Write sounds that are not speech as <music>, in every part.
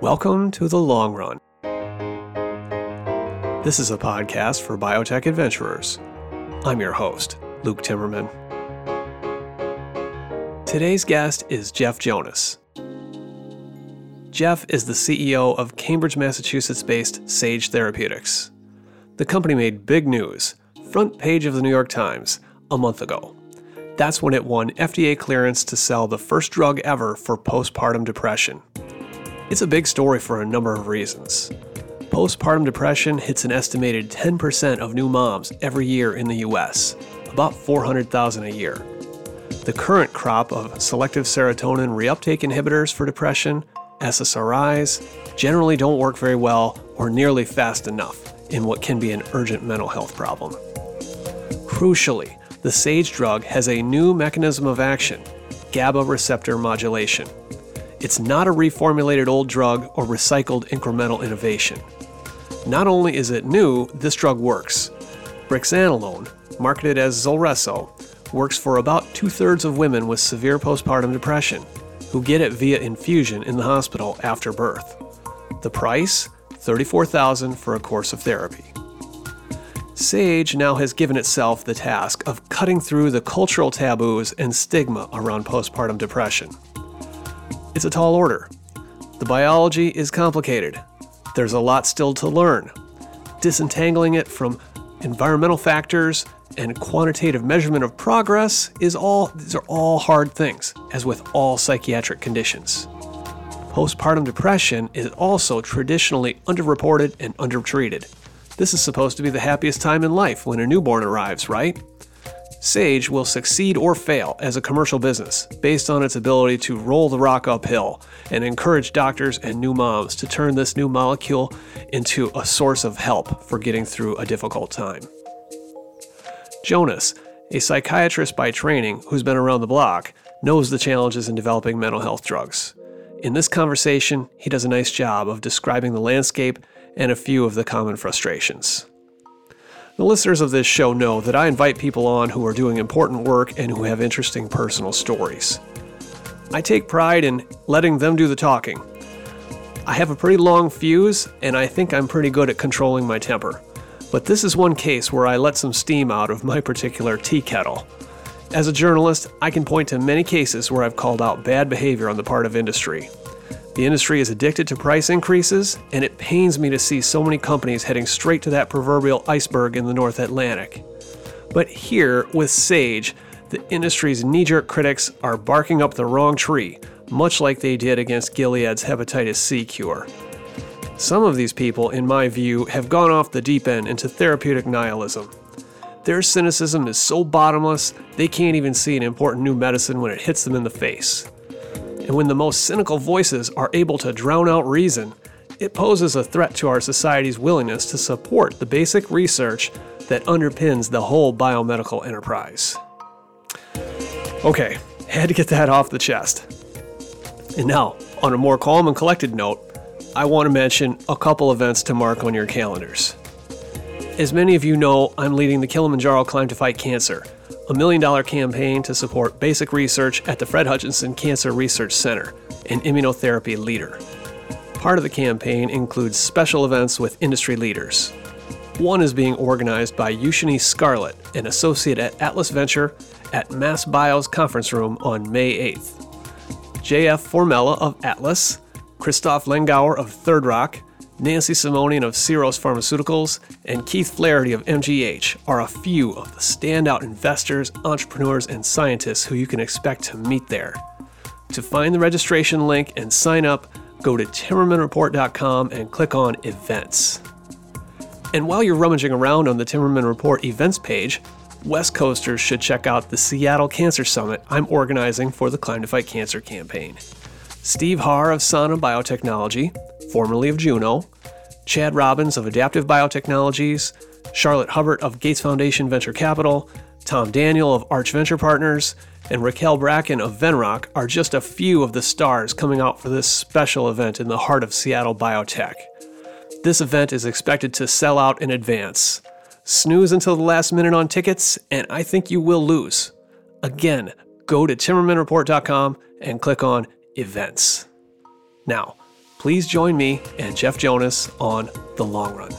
Welcome to The Long Run. This is a podcast for biotech adventurers. I'm your host, Luke Timmerman. Today's guest is Jeff Jonas. Jeff is the CEO of Cambridge, Massachusetts based Sage Therapeutics. The company made big news, front page of the New York Times, a month ago. That's when it won FDA clearance to sell the first drug ever for postpartum depression. It's a big story for a number of reasons. Postpartum depression hits an estimated 10% of new moms every year in the US, about 400,000 a year. The current crop of selective serotonin reuptake inhibitors for depression, SSRIs, generally don't work very well or nearly fast enough in what can be an urgent mental health problem. Crucially, the SAGE drug has a new mechanism of action GABA receptor modulation. It's not a reformulated old drug or recycled incremental innovation. Not only is it new, this drug works. Brexanolone, marketed as Zulresso, works for about two thirds of women with severe postpartum depression who get it via infusion in the hospital after birth. The price? 34,000 for a course of therapy. Sage now has given itself the task of cutting through the cultural taboos and stigma around postpartum depression. It's a tall order. The biology is complicated. There's a lot still to learn. Disentangling it from environmental factors and quantitative measurement of progress is all these are all hard things as with all psychiatric conditions. Postpartum depression is also traditionally underreported and undertreated. This is supposed to be the happiest time in life when a newborn arrives, right? Sage will succeed or fail as a commercial business based on its ability to roll the rock uphill and encourage doctors and new moms to turn this new molecule into a source of help for getting through a difficult time. Jonas, a psychiatrist by training who's been around the block, knows the challenges in developing mental health drugs. In this conversation, he does a nice job of describing the landscape and a few of the common frustrations. The listeners of this show know that I invite people on who are doing important work and who have interesting personal stories. I take pride in letting them do the talking. I have a pretty long fuse, and I think I'm pretty good at controlling my temper. But this is one case where I let some steam out of my particular tea kettle. As a journalist, I can point to many cases where I've called out bad behavior on the part of industry. The industry is addicted to price increases, and it pains me to see so many companies heading straight to that proverbial iceberg in the North Atlantic. But here, with Sage, the industry's knee jerk critics are barking up the wrong tree, much like they did against Gilead's hepatitis C cure. Some of these people, in my view, have gone off the deep end into therapeutic nihilism. Their cynicism is so bottomless, they can't even see an important new medicine when it hits them in the face. And when the most cynical voices are able to drown out reason, it poses a threat to our society's willingness to support the basic research that underpins the whole biomedical enterprise. Okay, had to get that off the chest. And now, on a more calm and collected note, I want to mention a couple events to mark on your calendars. As many of you know, I'm leading the Kilimanjaro Climb to Fight Cancer, a million dollar campaign to support basic research at the Fred Hutchinson Cancer Research Center, an immunotherapy leader. Part of the campaign includes special events with industry leaders. One is being organized by Ushini Scarlett, an associate at Atlas Venture, at Mass Bio's conference room on May 8th. JF Formela of Atlas, Christoph Lengauer of Third Rock, Nancy Simonian of Syros Pharmaceuticals, and Keith Flaherty of MGH are a few of the standout investors, entrepreneurs, and scientists who you can expect to meet there. To find the registration link and sign up, go to timmermanreport.com and click on Events. And while you're rummaging around on the Timmerman Report events page, West Coasters should check out the Seattle Cancer Summit I'm organizing for the Climb to Fight Cancer campaign. Steve Harr of Sana Biotechnology, formerly of Juno, Chad Robbins of Adaptive Biotechnologies, Charlotte Hubbard of Gates Foundation Venture Capital, Tom Daniel of Arch Venture Partners, and Raquel Bracken of Venrock are just a few of the stars coming out for this special event in the heart of Seattle biotech. This event is expected to sell out in advance. Snooze until the last minute on tickets, and I think you will lose. Again, go to timmermanreport.com and click on events. Now, please join me and Jeff Jonas on The Long Run.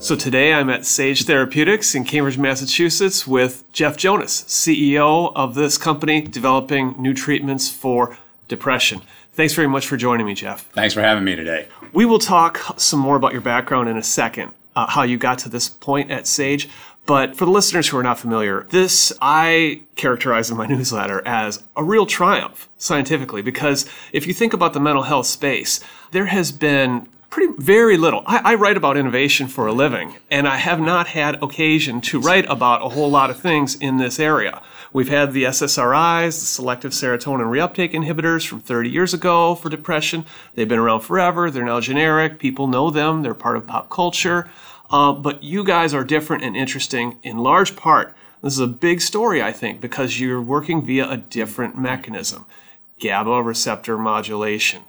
So today I'm at Sage Therapeutics in Cambridge, Massachusetts with Jeff Jonas, CEO of this company developing new treatments for depression. Thanks very much for joining me, Jeff. Thanks for having me today. We will talk some more about your background in a second, uh, how you got to this point at Sage. But for the listeners who are not familiar, this I characterize in my <laughs> newsletter as a real triumph scientifically, because if you think about the mental health space, there has been pretty very little. I, I, write about innovation for a living, and I have not had occasion to write about a whole lot of things in this area. We've had the SSRIs, the selective serotonin reuptake inhibitors from 30 years ago for depression. They've been around forever. They're now generic. People know them. They're part of pop culture. Uh, but you guys are different and interesting in large part. This is a big story, I think, because you're working via a different mechanism GABA receptor modulation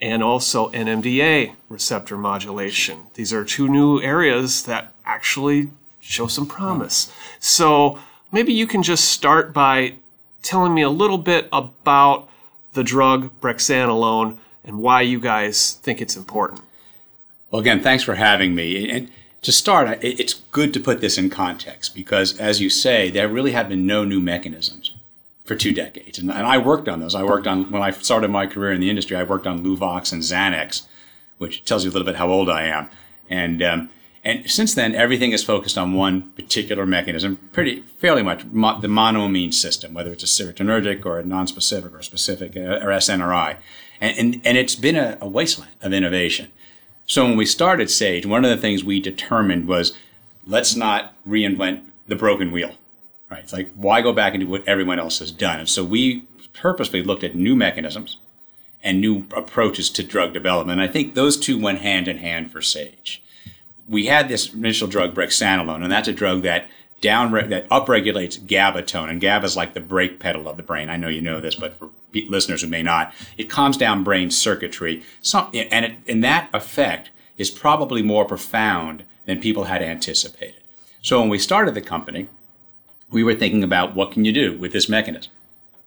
and also NMDA receptor modulation. These are two new areas that actually show some promise. So maybe you can just start by telling me a little bit about the drug brexanolone and why you guys think it's important. Well, again, thanks for having me. And to start, it's good to put this in context because, as you say, there really have been no new mechanisms for two decades. And, and, I worked on those. I worked on, when I started my career in the industry, I worked on Luvox and Xanax, which tells you a little bit how old I am. And, um, and since then, everything is focused on one particular mechanism, pretty fairly much mo- the monoamine system, whether it's a serotonergic or a non-specific or specific uh, or SNRI. And, and, and it's been a, a wasteland of innovation. So when we started Sage, one of the things we determined was let's not reinvent the broken wheel right? It's like, why go back and do what everyone else has done? And so we purposely looked at new mechanisms and new approaches to drug development. And I think those two went hand in hand for Sage. We had this initial drug, brexanolone, and that's a drug that down that upregulates GABA tone, and GABA is like the brake pedal of the brain. I know you know this, but for listeners who may not, it calms down brain circuitry. Some, and, it, and that effect is probably more profound than people had anticipated. So when we started the company, we were thinking about what can you do with this mechanism?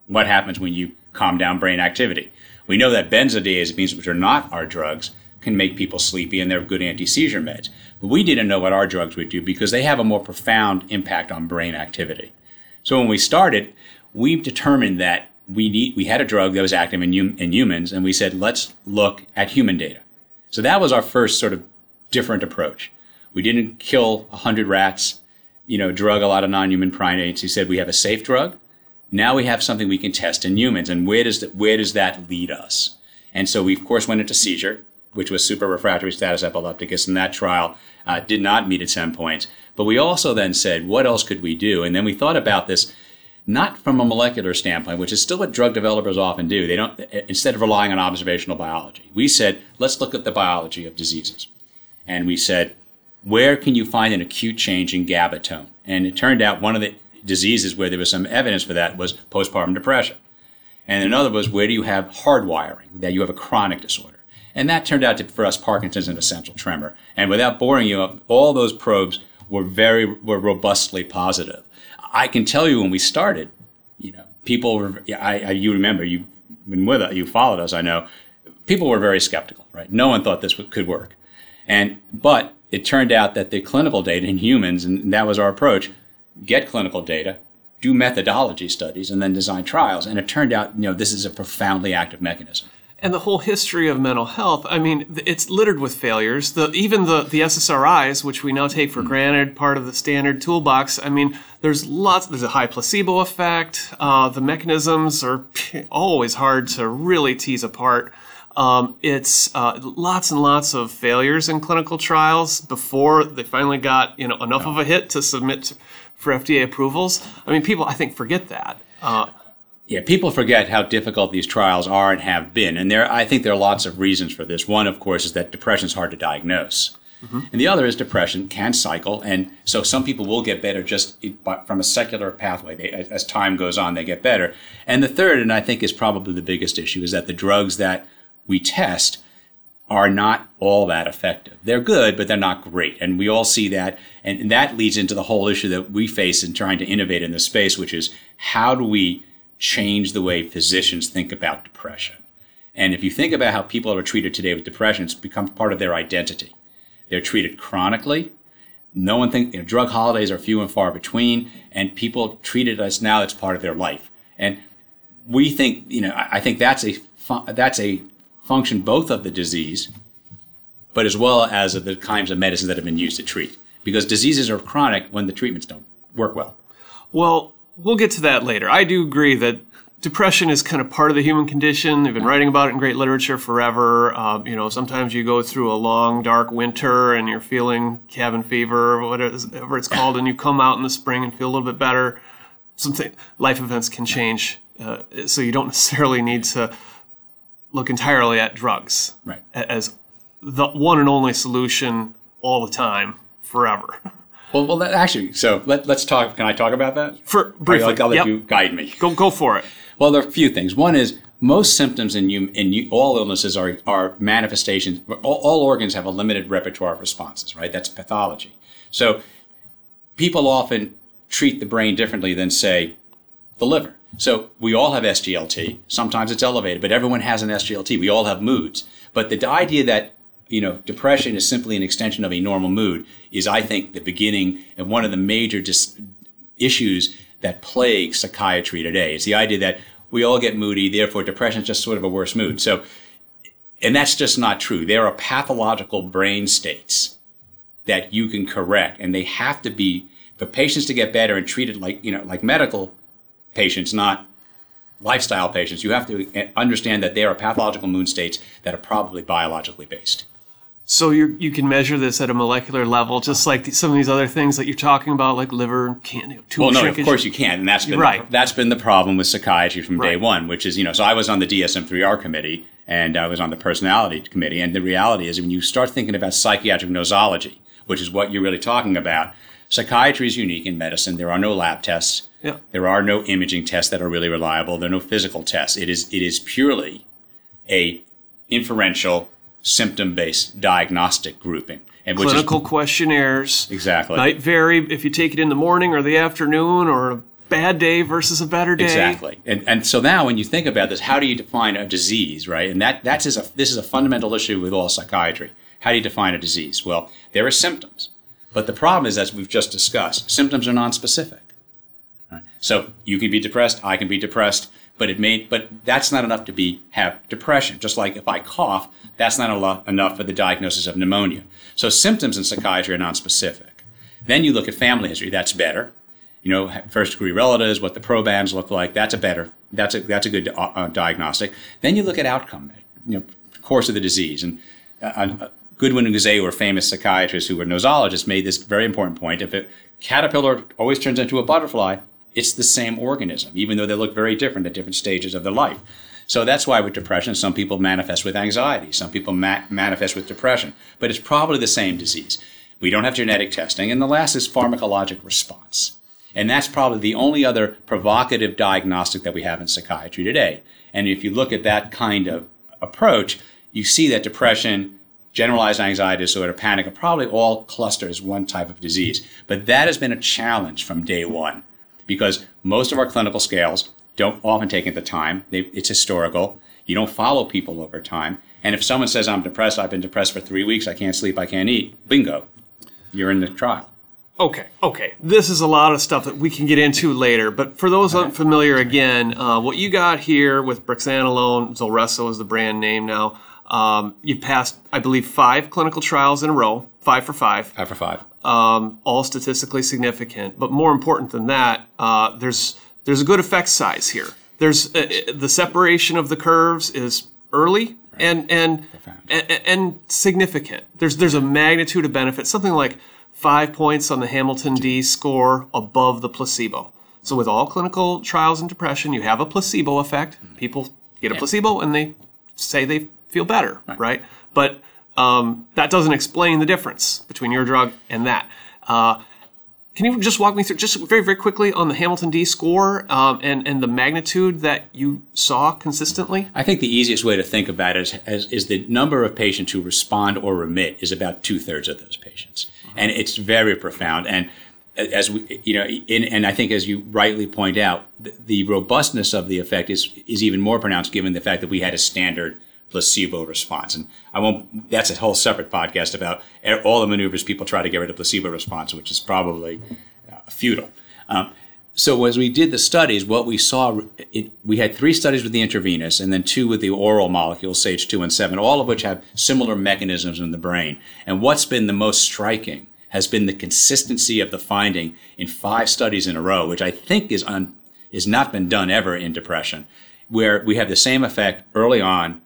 What happens when you calm down brain activity? We know that benzodiazepines, which are not our drugs, can make people sleepy and they're good anti-seizure meds. We didn't know what our drugs would do because they have a more profound impact on brain activity. So when we started, we determined that we need, we had a drug that was active in, hum, in humans and we said, let's look at human data. So that was our first sort of different approach. We didn't kill 100 rats you know, drug a lot of non-human primates. He said we have a safe drug. Now we have something we can test in humans. And where does that, where does that lead us? And so we, of course, went into seizure, which was super refractory status epilepticus. And that trial uh, did not meet its endpoints. But we also then said, what else could we do? And then we thought about this not from a molecular standpoint, which is still what drug developers often do. They don't, instead of relying on observational biology, we said, let's look at the biology of diseases. And we said, where can you find an acute change in GABA tone? And it turned out one of the diseases where there was some evidence for that was postpartum depression. And another was where do you have hardwiring, that you have a chronic disorder. And that turned out to, for us, Parkinson's and essential tremor. And without boring you, all those probes were very, were robustly positive. I can tell you when we started, you know, people were, I, I you remember, you've been with us, you followed us, I know, people were very skeptical, right? No one thought this could work. And, but it turned out that the clinical data in humans, and that was our approach, get clinical data, do methodology studies, and then design trials. And it turned out, you know, this is a profoundly active mechanism. And the whole history of mental health, I mean, it's littered with failures. The, even the, the SSRIs, which we now take for mm. granted, part of the standard toolbox, I mean, there's lots, there's a high placebo effect. Uh, the mechanisms are <laughs> always hard to really tease apart. Um, it's uh, lots and lots of failures in clinical trials before they finally got you know enough of a hit to submit for FDA approvals. I mean, people I think forget that. Uh, yeah, people forget how difficult these trials are and have been, and there I think there are lots of reasons for this. One, of course, is that depression is hard to diagnose. Mm-hmm. And the other is depression can cycle, and so some people will get better just from a secular pathway. They, as time goes on, they get better. And the third, and I think is probably the biggest issue, is that the drugs that we test are not all that effective. They're good, but they're not great. And we all see that. And that leads into the whole issue that we face in trying to innovate in this space, which is how do we changed the way physicians think about depression. And if you think about how people are treated today with depression, it's become part of their identity. They're treated chronically. No one thinks you know, drug holidays are few and far between, and people treat it as now it's part of their life. And we think, you know, I think that's a that's a function both of the disease, but as well as of the kinds of medicines that have been used to treat. Because diseases are chronic when the treatments don't work well. Well, we'll get to that later. I do agree that depression is kind of part of the human condition. They've been writing about it in great literature forever. Um, you know, sometimes you go through a long, dark winter and you're feeling cabin fever or whatever it's called, and you come out in the spring and feel a little bit better. Something life events can change, uh, so you don't necessarily need to look entirely at drugs right. as the one and only solution all the time, forever. <laughs> Well, well, that, actually, so let, us talk. Can I talk about that? For briefly, I'll, I'll let yep. you guide me. Go, go for it. Well, there are a few things. One is most symptoms in you in you, all illnesses are are manifestations. All, all organs have a limited repertoire of responses, right? That's pathology. So people often treat the brain differently than say the liver. So we all have SGPT. Sometimes it's elevated, but everyone has an SGPT. We all have moods. But the idea that you know, depression is simply an extension of a normal mood is, I think, the beginning and one of the major dis- issues that plague psychiatry today. It's the idea that we all get moody, therefore depression is just sort of a worse mood. So, and that's just not true. There are pathological brain states that you can correct, and they have to be for patients to get better and treated like you know like medical patients, not lifestyle patients. You have to understand that there are pathological mood states that are probably biologically based. So you you can measure this at a molecular level, just like the, some of these other things that you're talking about, like liver can tumor Well, no, shrinkage. of course you can, and that's been Right. the, that's been the problem with psychiatry from day Right. one, which is you know. So I was on the DSM-3R committee, and I was on the personality committee, and the reality is when you start thinking about psychiatric nosology, which is what you're really talking about, psychiatry is unique in medicine. There are no lab tests. Yeah. There are no imaging tests that are really reliable. There are no physical tests. It is it is purely a inferential symptom-based diagnostic grouping, and which Clinical questionnaires exactly might vary if you take it in the morning or the afternoon or a bad day versus a better day. Exactly. And, and so now when you think about this, how do you define a disease, right? And that, that's is a, this is a fundamental issue with all psychiatry. How do you define a disease? Well, there are symptoms. But the problem is, as we've just discussed, symptoms are nonspecific. Right? So you can be depressed, I can be depressed, but it may, but that's not enough to be have depression. Just like if I cough, that's not alo- enough for the diagnosis of pneumonia. So symptoms in psychiatry are nonspecific. Then you look at family history. That's better. You know, first degree relatives, what the probands look like. That's a better. That's a that's a good uh, uh, diagnostic. Then you look at outcome. You know, course of the disease. And uh, uh, Goodwin and Guze were famous psychiatrists who were nosologists. Made this very important point. If a caterpillar always turns into a butterfly, it's the same organism, even though they look very different at different stages of their life. So that's why with depression, some people manifest with anxiety, some people ma- manifest with depression, but it's probably the same disease. We don't have genetic testing. And the last is pharmacologic response. And that's probably the only other provocative diagnostic that we have in psychiatry today. And if you look at that kind of approach, you see that depression, generalized anxiety disorder, panic are probably all cluster as one type of disease. But that has been a challenge from day one because most of our clinical scales don't often take at the time. They, it's historical. You don't follow people over time. And if someone says, I'm depressed, I've been depressed for three weeks, I can't sleep, I can't eat, bingo, you're in the trial. Okay, okay. This is a lot of stuff that we can get into later. But for those unfamiliar, again, uh, what you got here with brexanolone, Zulresso is the brand name now. Um, you passed, I believe, five clinical trials in a row, five for five, Five for five. Um, all statistically significant. But more important than that, uh, there's there's a good effect size here. There's uh, uh, the separation of the curves is early and and, and and significant. There's there's a magnitude of benefit, something like five points on the Hamilton D score above the placebo. So with all clinical trials in depression, you have a placebo effect. People get a placebo and they say they feel better, right? But um, that doesn't explain the difference between your drug and that. Uh, can you just walk me through, just very, very quickly, on the Hamilton D score um, and and the magnitude that you saw consistently? I think the easiest way to think about it is, is, is the number of patients who respond or remit is about two thirds of those patients. And it's very profound. And as we, you know, in, and I think as you rightly point out, the, the robustness of the effect is is even more pronounced given the fact that we had a standard placebo response. And I won't, that's a whole separate podcast about all the maneuvers people try to get rid of placebo response, which is probably uh, futile. Um, so as we did the studies, what we saw, it, we had three studies with the intravenous and then two with the oral molecules, SAGE2 and 7, all of which have similar mechanisms in the brain. And what's been the most striking has been the consistency of the finding in five studies in a row, which I think is un, is not been done ever in depression, where we have the same effect early on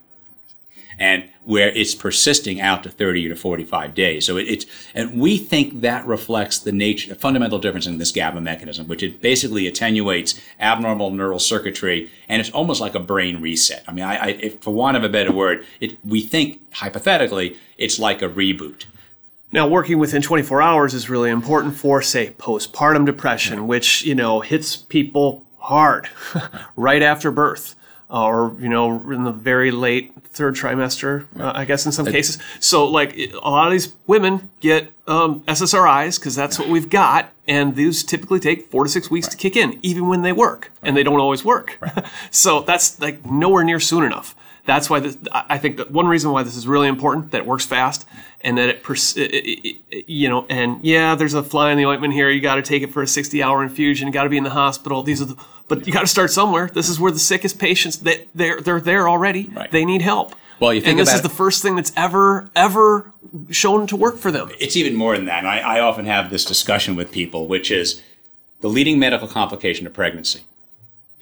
and where it's persisting out to 30 to 45 days. So it, it's, and we think that reflects the nature, the fundamental difference in this GABA mechanism, which it basically attenuates abnormal neural circuitry, and it's almost like a brain reset. I mean, I, I if, for want of a better word, it, we think hypothetically it's like a reboot. Now, working within 24 hours is really important for, say, postpartum depression, which you know hits people hard <laughs> right after birth or you know in the very late third trimester uh, i guess in some cases so like a lot of these women get um, ssris because that's what we've got and these typically take four to six weeks right. to kick in even when they work and they don't always work right. <laughs> so that's like nowhere near soon enough that's why this, I think that one reason why this is really important that it works fast and that it, pers- it, it, it, you know, and yeah, there's a fly in the ointment here. You got to take it for a 60 hour infusion. You got to be in the hospital. These are the, but you got to start somewhere. This is where the sickest patients that they're they're there already. Right. They need help. Well, you think and this is the first thing that's ever ever shown to work for them. It's even more than that. I, I often have this discussion with people, which is the leading medical complication of pregnancy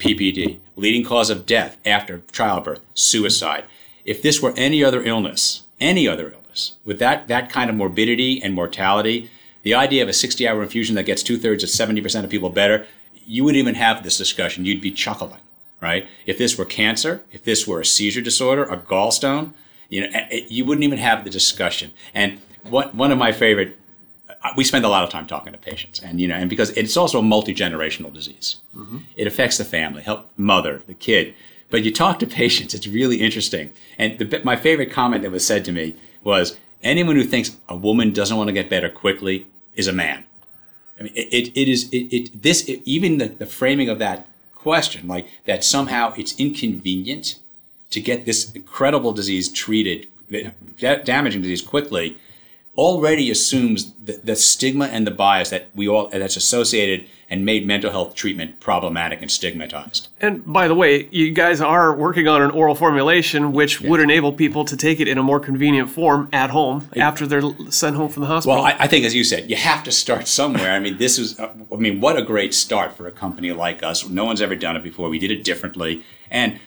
PPD, leading cause of death after childbirth, suicide. If this were any other illness, any other illness, with that, that kind of morbidity and mortality, the idea of a 60 hour infusion that gets two thirds of 70% of people better, you wouldn't even have this discussion. You'd be chuckling, right? If this were cancer, if this were a seizure disorder, a gallstone, you know, eh, eh, you wouldn't even have the discussion. And one, one of my favorite we spend a lot of time talking to patients, and you know, and because it's also a multi generational disease, mm-hmm. it affects the family, help mother, the kid. But you talk to <laughs> patients, it's really interesting. And the, my favorite comment that was said to me was, "Anyone who thinks a woman doesn't want to get better quickly is a man." I mean, it, it, is it, it this it, even the, the framing of that question, like that somehow it's inconvenient to get this incredible disease treated, damaging disease quickly already assumes the, the, stigma and the bias that we all that's associated and made mental health treatment problematic and stigmatized. And by the way, you guys are working on an oral formulation which yes. would enable people to take it in a more convenient form at home it, after they're sent home from the hospital. Well, I, I, think as you said, you have to start somewhere. I mean, this is uh, I mean, what a great start for a company like us. No one's ever done it before. We did it differently. And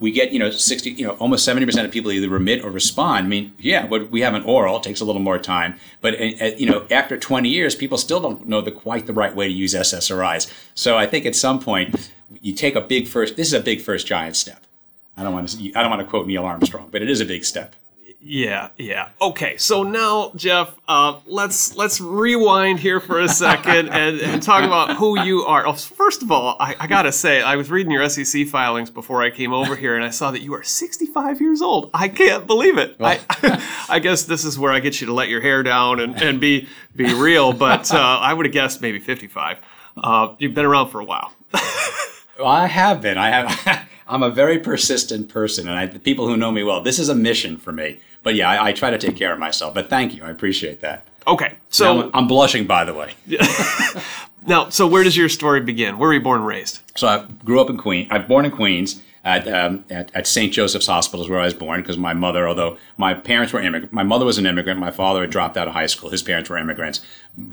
we get you know 60 you know almost 70% of people either remit or respond. I mean yeah but we have an oral. It takes a little more time. But uh, uh, you know after 20 years people still don't know the quite the right way to use ssris so i think at some point you take a big first this is a big first giant step. I don't want to i don't want to quote neil armstrong but it is a big step yeah, yeah. Okay, so now, Jeff, uh, let's let's rewind here for a second <laughs> and, and talk about who you are. Oh, first of all, I, I, gotta say, I was reading your SEC filings before I came over here, and I saw that you are 65 years old. I can't believe it. I, <laughs> I guess this is where I get you to let your hair down and, and be be real, but uh, I would have guessed maybe 55. Uh, you've been around for a while. <laughs> well, I have been. I have. I'm a very persistent person, and I, the people who know me well, this is a mission for me. But yeah, I, I try to take care of myself. But thank you, I appreciate that. Okay, so now, I'm blushing, by the way. <laughs> now, so where does your story begin? Where were you born and raised? So I grew up in Queens. I'm born in Queens. At, um, at, at, St. Joseph's Hospital is where I was born because my mother, although my parents were immigrant, my mother was an immigrant. My father had dropped out of high school. His parents were immigrants.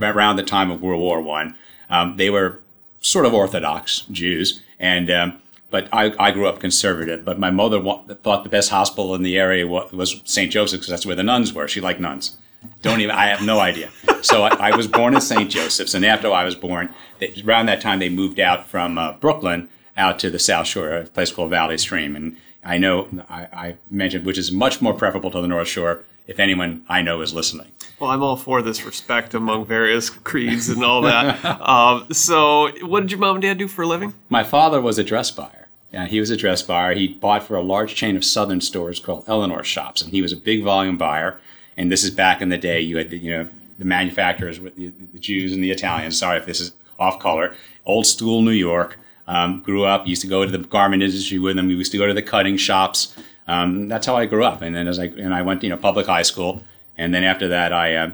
Around the time of World War One, um, they were sort of Orthodox Jews, and um, but I, I grew up conservative. But my mother wa- thought the best hospital in the area was, was St. Joseph's because that's where the nuns were. She liked nuns. Don't even, I have no idea. So I, I was born in St. Joseph's, and after I was born, they, around that time they moved out from uh, Brooklyn out to the South Shore, a place called Valley Stream. And I know I, I mentioned, which is much more preferable to the North Shore if anyone I know is listening. Well, I'm all for this respect among various creeds and all that. <laughs> um, so, what did your mom and dad do for a living? My father was a dress buyer. Yeah, he was a dress buyer. He bought for a large chain of southern stores called Eleanor Shops, and he was a big volume buyer. And this is back in the day. You had, you know, the manufacturers with the, the Jews and the Italians. Sorry if this is off color. Old school New York. Um, grew up, used to go to the garment industry with them. We used to go to the cutting shops. Um, that's how I grew up. And then as I and I went, you know, public high school, and then after that, I uh,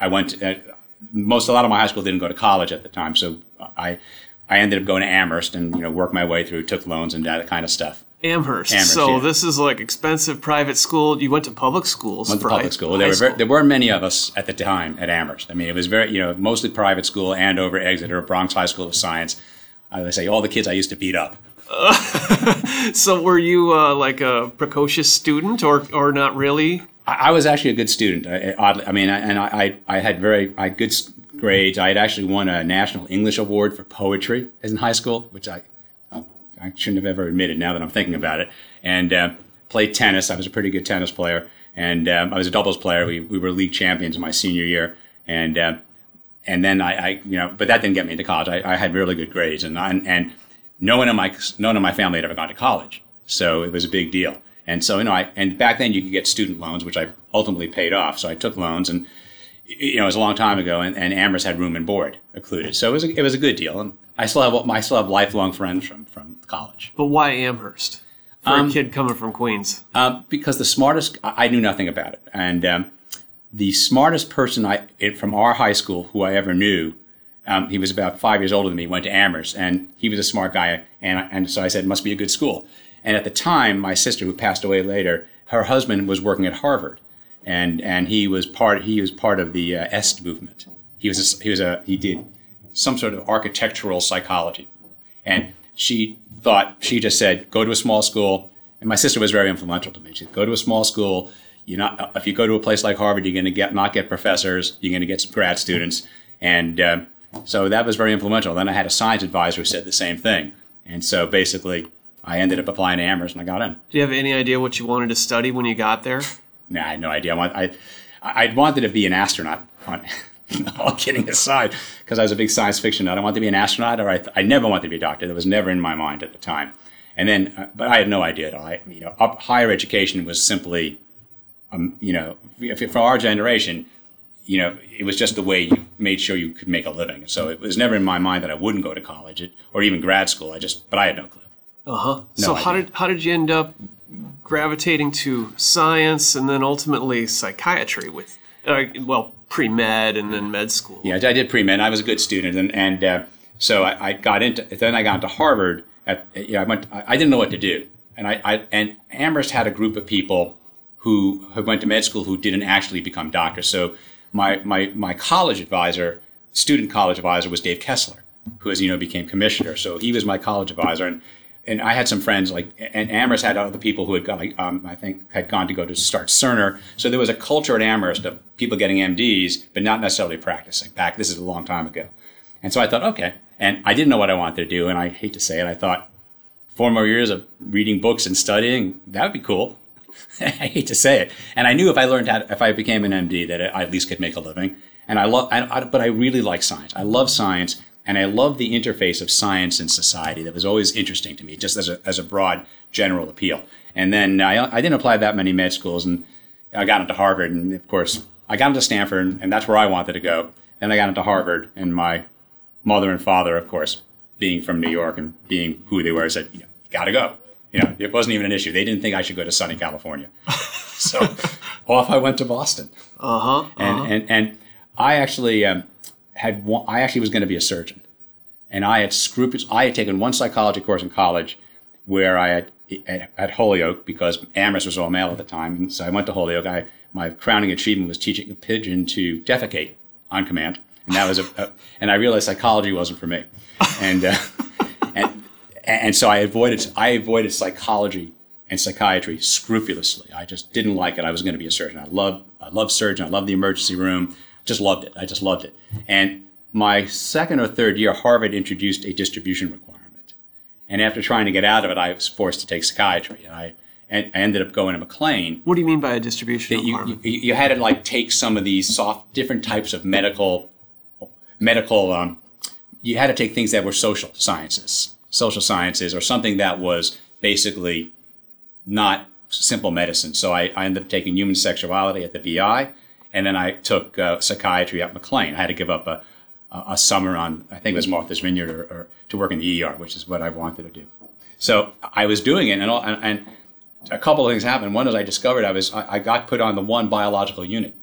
I went. To, uh, most a lot of my high school didn't go to college at the time, so I I ended up going to Amherst and you know worked my way through, took loans and that kind of stuff. Amherst. Amherst, so yeah. this is like expensive private school. You went to public schools. Went to public high- school. high There were very, there weren't many of us at the time at Amherst. I mean, it was very you know mostly private school, and Andover, Exeter, Bronx High School of Science. I say all the kids I used to beat up. <laughs> So were you uh, like a precocious student, or or not really? I, I was actually a good student. I, oddly, I mean, I, and I, I had very I had good grades. I had actually won a national English award for poetry as in high school, which I I shouldn't have ever admitted now that I'm thinking about it. And uh, played tennis. I was a pretty good tennis player, and um, I was a doubles player. We, we were league champions in my senior year, and uh, and then I, I you know, but that didn't get me into college. I, I had really good grades, and I, and no one in my no one in my family had ever gone to college, so it was a big deal. And so you know, I and back then you could get student loans, which I ultimately paid off. So I took loans, and you know, it was a long time ago, and, and Amherst had room and board included, so it was a, it was a good deal. And I still have I still have lifelong friends from from college. But why Amherst for Um, a kid coming from Queens? Um, because the smartest, I knew nothing about it, and um, the smartest person I it, from our high school who I ever knew, um, he was about five years older than me, went to Amherst, and he was a smart guy, and and so I said, it must be a good school. And at the time, my sister, who passed away later, her husband was working at Harvard, and and he was part he was part of the uh, Est movement. He was a, he was a he did some sort of architectural psychology, and she thought she just said go to a small school. And my sister was very influential to me. She said go to a small school. You're not if you go to a place like Harvard, you're going to get not get professors. You're going to get some grad students, and uh, so that was very influential. Then I had a science advisor who said the same thing, and so basically I ended up applying to Amherst and I got in. Do you have any idea what you wanted to study when you got there? Nah, I had no idea. I want, I, I wanted to be an astronaut. <laughs> All kidding aside, because I was a big science fiction nut, I wanted to be an astronaut, or I, I never wanted to be a doctor. That was never in my mind at the time. And then, uh, but I had no idea at all. I, you know, up, higher education was simply, um, you know, for our generation, you know, it was just the way you made sure you could make a living. So it was never in my mind that I wouldn't go to college or even grad school. I just, but I had no clue. Uh huh. so how did how did you end up gravitating to science and then ultimately psychiatry with uh, well pre med and then med school? Yeah, I did pre med. I was a good student, and and uh, so I, I got into. Then I got into Harvard. At you know, I went. I, I didn't know what to do, and I, I and Amherst had a group of people who who went to med school who didn't actually become doctors. So my my my college advisor, student college advisor, was Dave Kessler, who as you know became commissioner. So he was my college advisor, and and I had some friends like, and Amherst had other people who had gone, like, um, I think, had gone to go to start Cerner. So there was a culture at Amherst of people getting MDs, but not necessarily practicing. Back, this is a long time ago. And so I thought, okay. And I didn't know what I wanted to do. And I hate to say it, I thought four more years of reading books and studying, that would be cool. <laughs> I hate to say it. And I knew if I learned how, to, if I became an MD, that I at least could make a living. And I love, I, I, but I really like science. I love science. And I love the interface of science and society. That was always interesting to me, just as a, as a broad general appeal. And then I, I didn't apply that many med schools, and I got into Harvard, and of course I got into Stanford, and that's where I wanted to go. Then I got into Harvard, and my mother and father, of course, being from New York and being who they were, said, you know, you got to go. You know, it wasn't even an issue. They didn't think I should go to sunny California. <laughs> so off I went to Boston. Uh huh. And, and, and I actually um, had one, I actually was going to be a surgeon. And I had scrupulous, I had taken one psychology course in college where I had at, at Holyoke because Amherst was all male at the time. And so I went to Holyoke. I, my crowning achievement was teaching a pigeon to defecate on command. And that was a, a and I realized psychology wasn't for me. And, uh, <laughs> and, and so I avoided, I avoided psychology and psychiatry scrupulously. I just didn't like it. I was going to be a surgeon. I love, I love surgeon. I love the emergency room. Just loved it. I just loved it. And my second or third year, Harvard introduced a distribution requirement. And after trying to get out of it, I was forced to take psychiatry. And I, and I ended up going to McLean. What do you mean by a distribution That you, you, you had to like take some of these soft, different types of medical, medical, um, you had to take things that were social sciences, social sciences, or something that was basically not simple medicine. So I, I ended up taking human sexuality at the BI, and then I took uh, psychiatry at McLean. I had to give up a, a summer on, I think it was Martha's Vineyard, or, or, to work in the ER, which is what I wanted to do. So I was doing it, and, all, and, and a couple of things happened. One is I discovered I was I, I got put on the one biological unit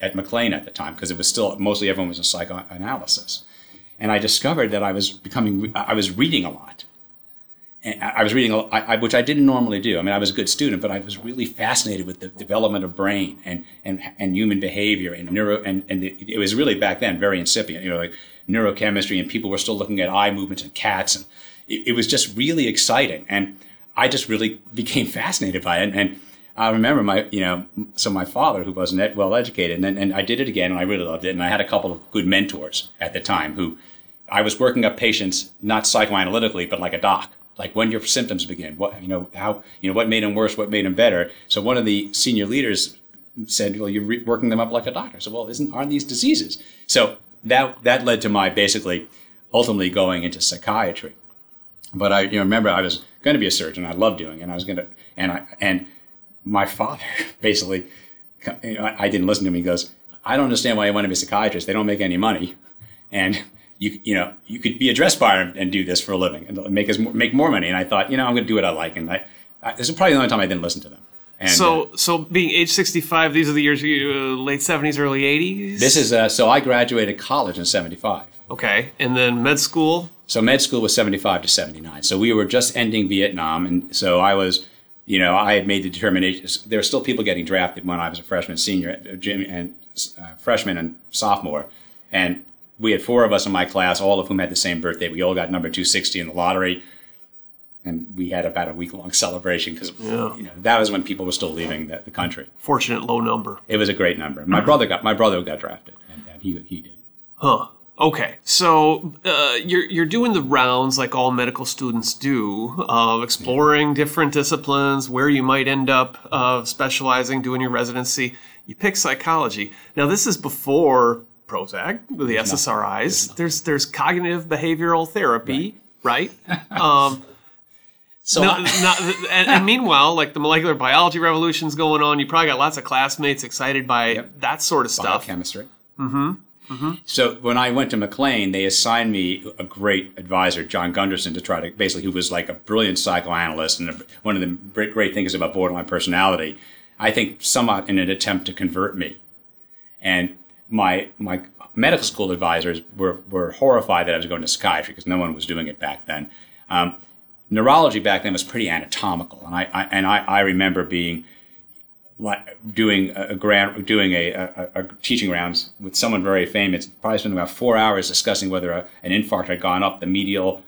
at McLean at the time because it was still mostly everyone was in psychoanalysis, and I discovered that I was becoming I was reading a lot. And I was reading, I, which I didn't normally do. I mean, I was a good student, but I was really fascinated with the development of brain and and, and human behavior and neuro and and the, it was really back then very incipient. You know, like neurochemistry, and people were still looking at eye movements and cats, and it, it was just really exciting. And I just really <laughs> became fascinated by it. And I remember my, you know, so my father, who wasn't well educated, and, then, and I did it again, and I really loved it. And I had a couple of good mentors at the time who I was working up patients, not psychoanalytically, but like a doc like when your symptoms begin, what you know, how you know what made them worse, what made them better. So one of the senior leaders said, "Well, you're re- working them up like a doctor." So, well, isn't aren't these diseases? So that that led to my basically ultimately going into psychiatry. But I you know, remember I was going to be a surgeon. I loved doing it. And I was going to and I and my father <laughs> basically you know, I didn't listen to him. He goes, "I don't understand why you want to be a psychiatrist. They don't make any money." And you you know you could be a dress bar and do this for a living and make us make more money. And I thought, you know, I'm going to do what I like. And I, I, this is probably the only time I didn't listen to them. And, so, uh, so being age 65, these are the years, uh, late 70s, early 80s? This is, uh, so I graduated college in 75. Okay. And then med school? So med school was 75 to 79. So we were just ending Vietnam. And so I was, you know, I had made the determination. There were still people getting drafted when I was a freshman, senior, uh, and uh, freshman and sophomore. And we had four of us in my class, all of whom had the same birthday. We all got number 260 in the lottery. And we had about a week long <laughs> celebration because yeah. you know, that was when people were still leaving the, the, country. Fortunate low number. It was a great number. My brother got my brother got drafted, and, and he he did. Huh. Okay, so uh, you're you're doing the rounds like all medical students do, uh, exploring different disciplines, where you might end up uh, specializing, doing your residency. You pick psychology. Now, this is before Prozac, the SSRIs. there's there's cognitive behavioral therapy, right? right? <laughs> Um, so no, not, and, and, meanwhile, like the molecular biology revolution's going on, you probably got lots of classmates excited by yep. that sort of stuff. Chemistry. Mm-hmm. Mm-hmm. So when I went to McLean, they assigned me a great advisor, John Gunderson, to try to basically, who was like a brilliant psychoanalyst. And one of the great things about borderline personality, I think, somewhat in an attempt to convert me. And my my medical school advisors were, were horrified that I was going to psychiatry because no one was doing it back then. Um, neurology back then was pretty anatomical, and I, I and I, I, remember being like doing a, grant, doing a, a, a, teaching rounds with someone very famous. Probably spent about four hours discussing whether an infarct had gone up the medial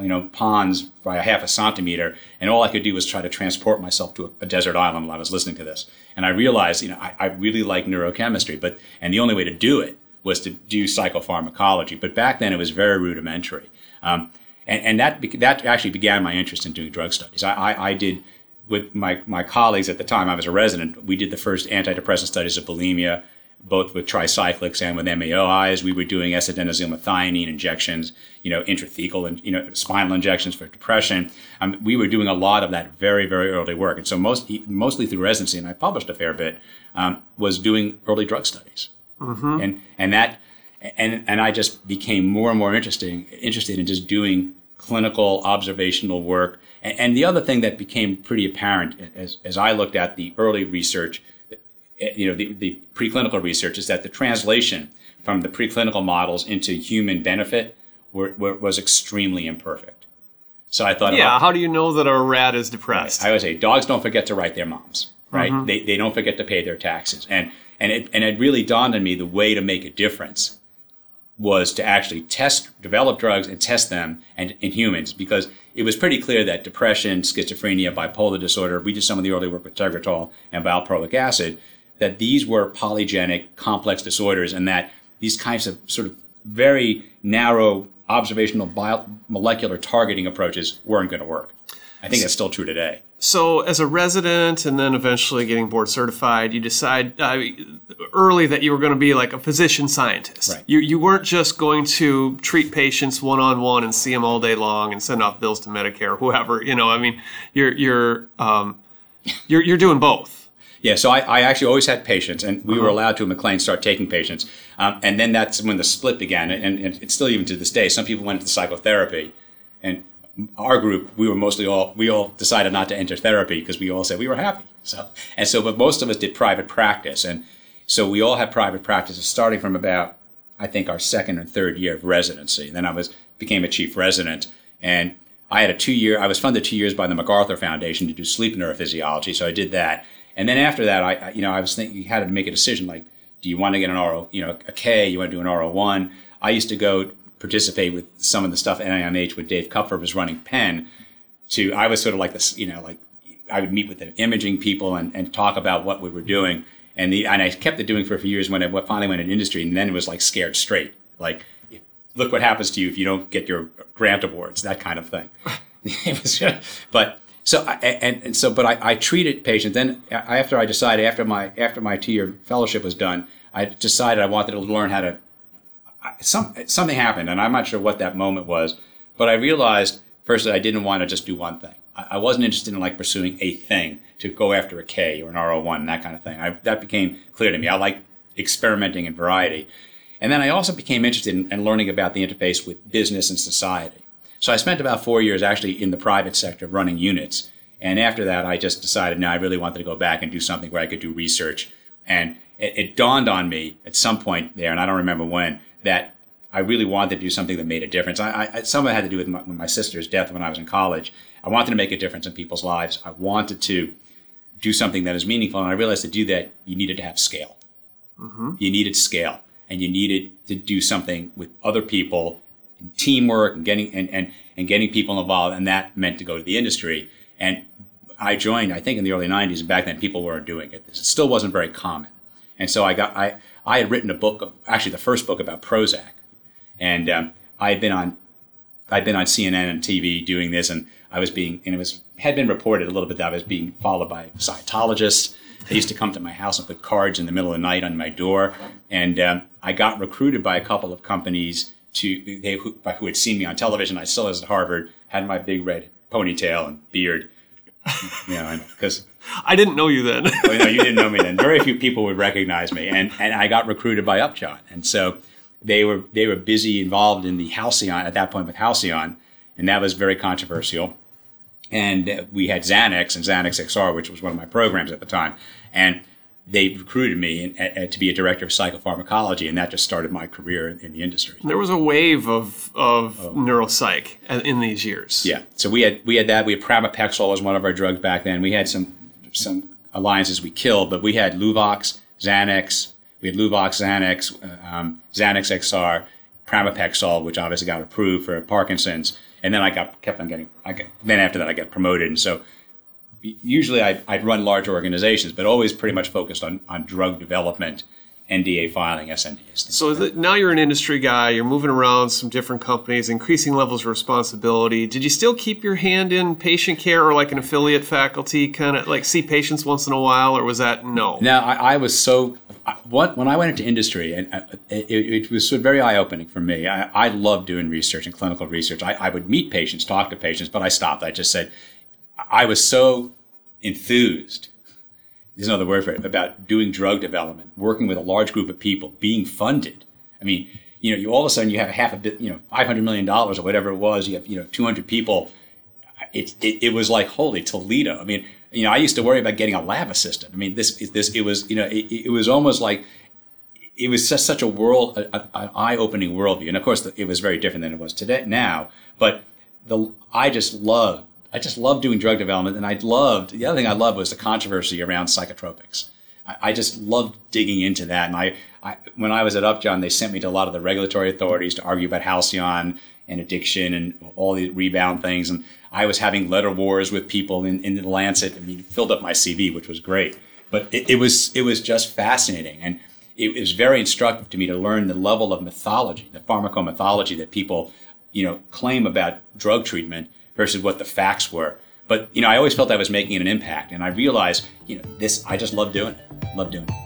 you know, pons by a half a centimeter, and all I could do was try to transport myself to a desert island while I was listening to this. And I realized, you know, I, I, really like neurochemistry, but and the only way to do it was to do psychopharmacology. But back then, it was very rudimentary, um, and and that that actually began my interest in doing drug studies. I, I, I did with my my colleagues at the time. I was a resident. We did the first antidepressant studies of bulimia both with tricyclics and with MAOIs. We were doing S-adenosylmethionine injections, you know, intrathecal and you know spinal injections for depression. Um, we were doing a lot of that very very early work, and so most mostly through residency, and I published a fair bit, um, was doing early drug studies, mm-hmm. and and that and and I just became more and more interesting interested in just doing clinical observational work. And, and the other thing that became pretty apparent as as I looked at the early research you know, the, the preclinical research is that the translation from the preclinical models into human benefit were, were, was extremely imperfect. So I thought, yeah, how do you know that a rat is depressed? I would say dogs don't forget to write their moms, right? Mm-hmm. They, they don't forget to pay their taxes, and and it and it really dawned on me the way to make a difference was to actually test, develop drugs and test them and in humans because it was pretty clear that depression, schizophrenia, bipolar disorder, we did some of the early work with tegretol and valproic acid, that these were polygenic, complex disorders, and that these kinds of sort of very narrow observational bio- molecular targeting approaches weren't going to work. I think that's still true today. So, as a resident and then eventually getting board certified, you decide uh, early that you were going to be like a physician scientist. Right. You, you weren't just going to treat patients one on one and see them all day long and send off bills to Medicare or whoever. You know, I mean, you're you're um, you're you're doing both. Yeah, so I, I, actually always had patients, and we uh-huh. were allowed to at McLean start taking patients. Um, and then that's when the split began, and, and, it's still even to this day. Some people went into psychotherapy, and our group, we were mostly all we all decided not to enter therapy because we all said we were happy. So and so, but most of us did private practice, and so we all had private practices starting from about I think our second or third year of residency. And then I was became a chief resident, and I had a two year. I was funded two years by the MacArthur Foundation to do sleep neurophysiology, so I did that. And then after that, I, you know, I was thinking, had to make a decision like, do you want to get an RO, you know, a K, you want to do an RO1? I used to go participate with some of the stuff NIMH with Dave Kupfer was running Penn to, I was sort of like this, you know, like I would meet with the imaging people and, and talk about what we were doing. And the, and I kept it doing for a few years when I finally went in industry and then it was like scared straight. Like, look what happens to you if you don't get your grant awards, that kind of thing. <laughs> it was, but so and, and so, but I, I treated patients. Then after I decided after my after my two year fellowship was done, I decided I wanted to learn how to. Some something happened, and I'm not sure what that moment was, but I realized first that I didn't want to just do one thing. I, I wasn't interested in like pursuing a thing to go after a K or an RO1 and that kind of thing. I, that became clear to me. I like experimenting in variety. And then I also became interested in, in, learning about the interface with business and society. So I spent about four years actually in the private sector running units. And after that, I just decided, now I really wanted to go back and do something where I could do research. And it, it dawned on me at some point there, and I don't remember when, that I really wanted to do something that made a difference. I, I, some of it had to do with my, with my sister's death when I was in college. I wanted to make a difference in people's lives. I wanted to do something that is meaningful. And I realized to do that, you needed to have scale. Mm-hmm. You needed scale and you needed to do something with other people teamwork and getting and, and, and getting people involved, and that meant to go to the industry. And I joined, I think, in the early '90s. Back then, people weren't doing it. It still wasn't very common. And so I got I I had written a book, actually the first book about Prozac, and um, I had been on I'd been on CNN and TV doing this, and I was being and it was had been reported a little bit that I was being followed by Scientologists. They used to come to my house and put cards in the middle of the night on my door, and um, I got recruited by a couple of companies to they who, who had seen me on television. I still was at Harvard, had my big red ponytail and beard. You know, because <laughs> I didn't know you then. well, no, you didn't know me then. Very few people would recognize me, and and I got recruited by Upjohn, and so they were they were busy involved in the Halcion at that point with Halcion, and that was very controversial. And we had Xanax and Xanax XR, which was one of my programs at the time, and they recruited me in, a, to be a director of psychopharmacology, and that just started my career in, in the industry. There was a wave of of oh. neuropsych in these years. Yeah, so we had we had that. We had pramipexole was one of our drugs back then. We had some some alliances we killed, but we had Luvox, Xanax. We had Luvox, Xanax, uh, um, Xanax XR, pramipexole, which obviously got approved for Parkinson's, and then I got kept on getting. I got, then after that, I got promoted, and so usually I'd, I'd, run large organizations, but always pretty much focused on, on drug development, NDA filing, SNDAs. So the, now you're an industry guy, you're moving around some different companies, increasing levels of responsibility. Did you still keep your hand in patient care or like an affiliate faculty, kind of like see patients once in a while, or was that no? No, I, I was so. What, when I went into industry, and uh, it, it, was very eye opening for me. I, I love doing research and clinical research. I, I would meet patients, talk to patients, but I stopped. I just said, I was so enthused, there's another word for it, about doing drug development, working with a large group of people, being funded. I mean, you know, you all of a sudden you have half a bit, you know, five hundred million dollars or whatever it was. You have, you know, two hundred people. It, it, it was like holy Toledo. I mean, you know, I used to worry about getting a lab assistant. I mean, this this it was, you know, it, it was almost like it was just such a world, an eye-opening worldview. And of course, it was very different than it was today now. But the I just loved I just loved doing drug development, and I loved the other thing I loved was the controversy around psychotropics. I, I just loved digging into that, and I, I, when I was at Upjohn, they sent me to a lot of the regulatory authorities to argue about Halcion and addiction and all the rebound things, and I was having letter wars with people in, in the Lancet. I mean, filled up my CV, which was great, but it, it was it was just fascinating and. It, it was very instructive to me to learn the level of mythology, the pharmacomythology that people, you know, claim about drug treatment versus what the facts were. But you know, I always felt I was making an impact, and I realized, you know, this I just love doing it. Love doing it.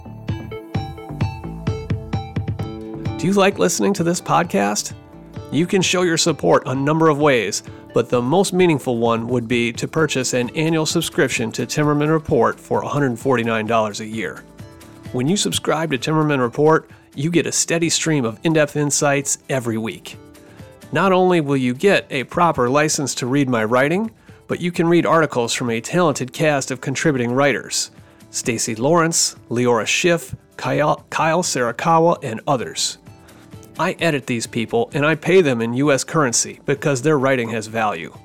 Do you like listening to this podcast? You can show your support a number of ways, but the most meaningful one would be to purchase an annual subscription to Timmerman Report for $149 a year. When you subscribe to Timmerman Report, you get a steady stream of in depth insights every week. Not only will you get a proper license to read my writing, but you can read articles from a talented cast of contributing writers Stacy Lawrence, Leora Schiff, Kyle, Kyle Serikawa, and others. I edit these people and I pay them in US currency because their writing has value.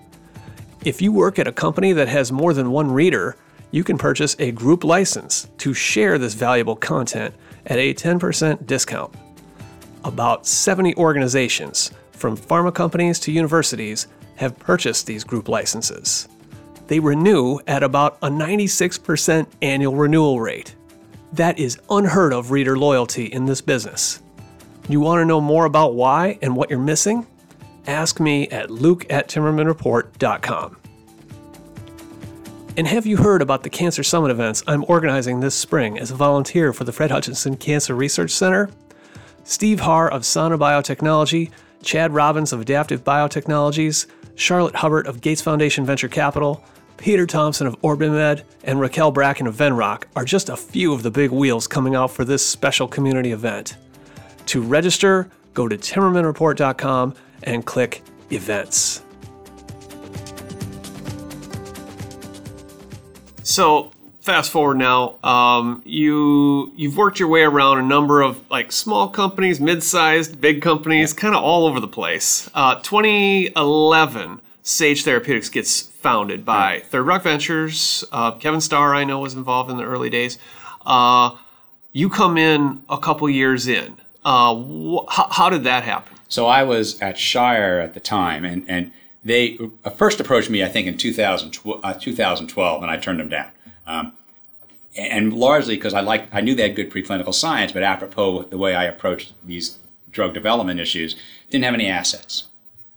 If you work at a company that has more than one reader, you can purchase a group license to share this valuable content at a 10% discount. About 70 organizations, from pharma companies to universities, have purchased these group licenses. They renew at about a 96% annual renewal rate. That is unheard of reader loyalty in this business. You want to know more about why and what you're missing? Ask me at luke at timmermanreport.com. And have you heard about the Cancer Summit events I'm organizing this spring as a volunteer for the Fred Hutchinson Cancer Research Center? Steve Harr of Sana Biotechnology, Chad Robbins of Adaptive Biotechnologies, Charlotte Hubbard of Gates Foundation Venture Capital, Peter Thompson of OrbiMed, and Raquel Bracken of Venrock are just a few of the big wheels coming out for this special community event. To register, go to timmermanreport.com and click Events. So, fast forward now, um, you you've worked your way around a number of like small companies, mid-sized, big companies, kind of all over the place. Uh, 2011, Sage Therapeutics gets founded by Third Rock Ventures. Uh, Kevin Starr, I know, was involved in the early days. Uh, you come in a couple years in. Uh, wh- how, how did that happen? So I was at Shire at the time, and, and they uh, first approached me, I think, in 2012, uh, 2012 and I turned them down. Um, and largely because I like I knew they had good preclinical science, but apropos the way I approached these drug development issues, didn't have any assets.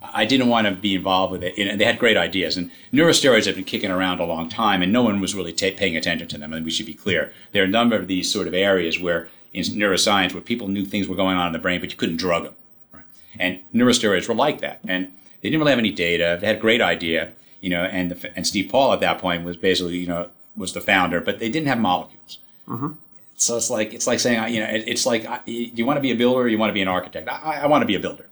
I didn't want to be involved with it. Know, they had great ideas, and neurosteroids have been kicking around a long time, and no one was really paying attention to them. And we should be clear: there are a number of these sort of areas where in neuroscience where people knew things were going on in the brain, but you couldn't drug them. Right? And neurosteroids were like that, and they didn't really have any data. They had a great idea, you know, and the, and Steve Paul at that point was basically, you know, was the founder, but they didn't have molecules. Mm-hmm. So it's like it's like saying, you know, it, it's like, do you want to be a builder or you want to be an architect? I, I want to be a builder.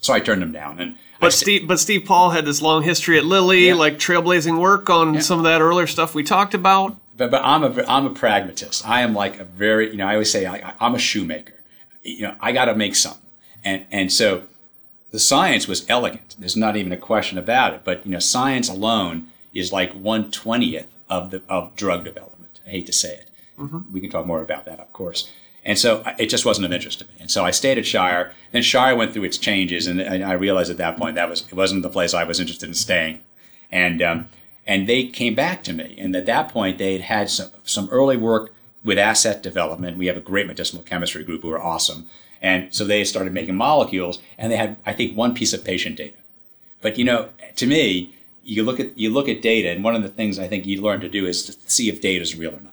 So I turned them down. And but I, Steve, but Steve Paul had this long history at Lilly, yeah. like trailblazing work on yeah. some of that earlier stuff we talked about. But but I'm a I'm a pragmatist. I am like a very you know I always say I, I'm a shoemaker. You know I got to make something, and and so the science was elegant. There's not even a question about it. But you know science alone is like one twentieth of the of drug development. I hate to say it. Mm-hmm. We can talk more about that, of course. And so it just wasn't of interest to me. And so I stayed at Shire. Then Shire went through its changes, and I realized at that point that was it wasn't the place I was interested in staying. And um, and they came back to me. And at that point, they had had some some early work with asset development. We have a great medicinal chemistry group who are awesome. And so they started making molecules, and they had I think one piece of patient data. But you know, to me, you look at you look at data, and one of the things I think you learn to do is to see if data is real or not.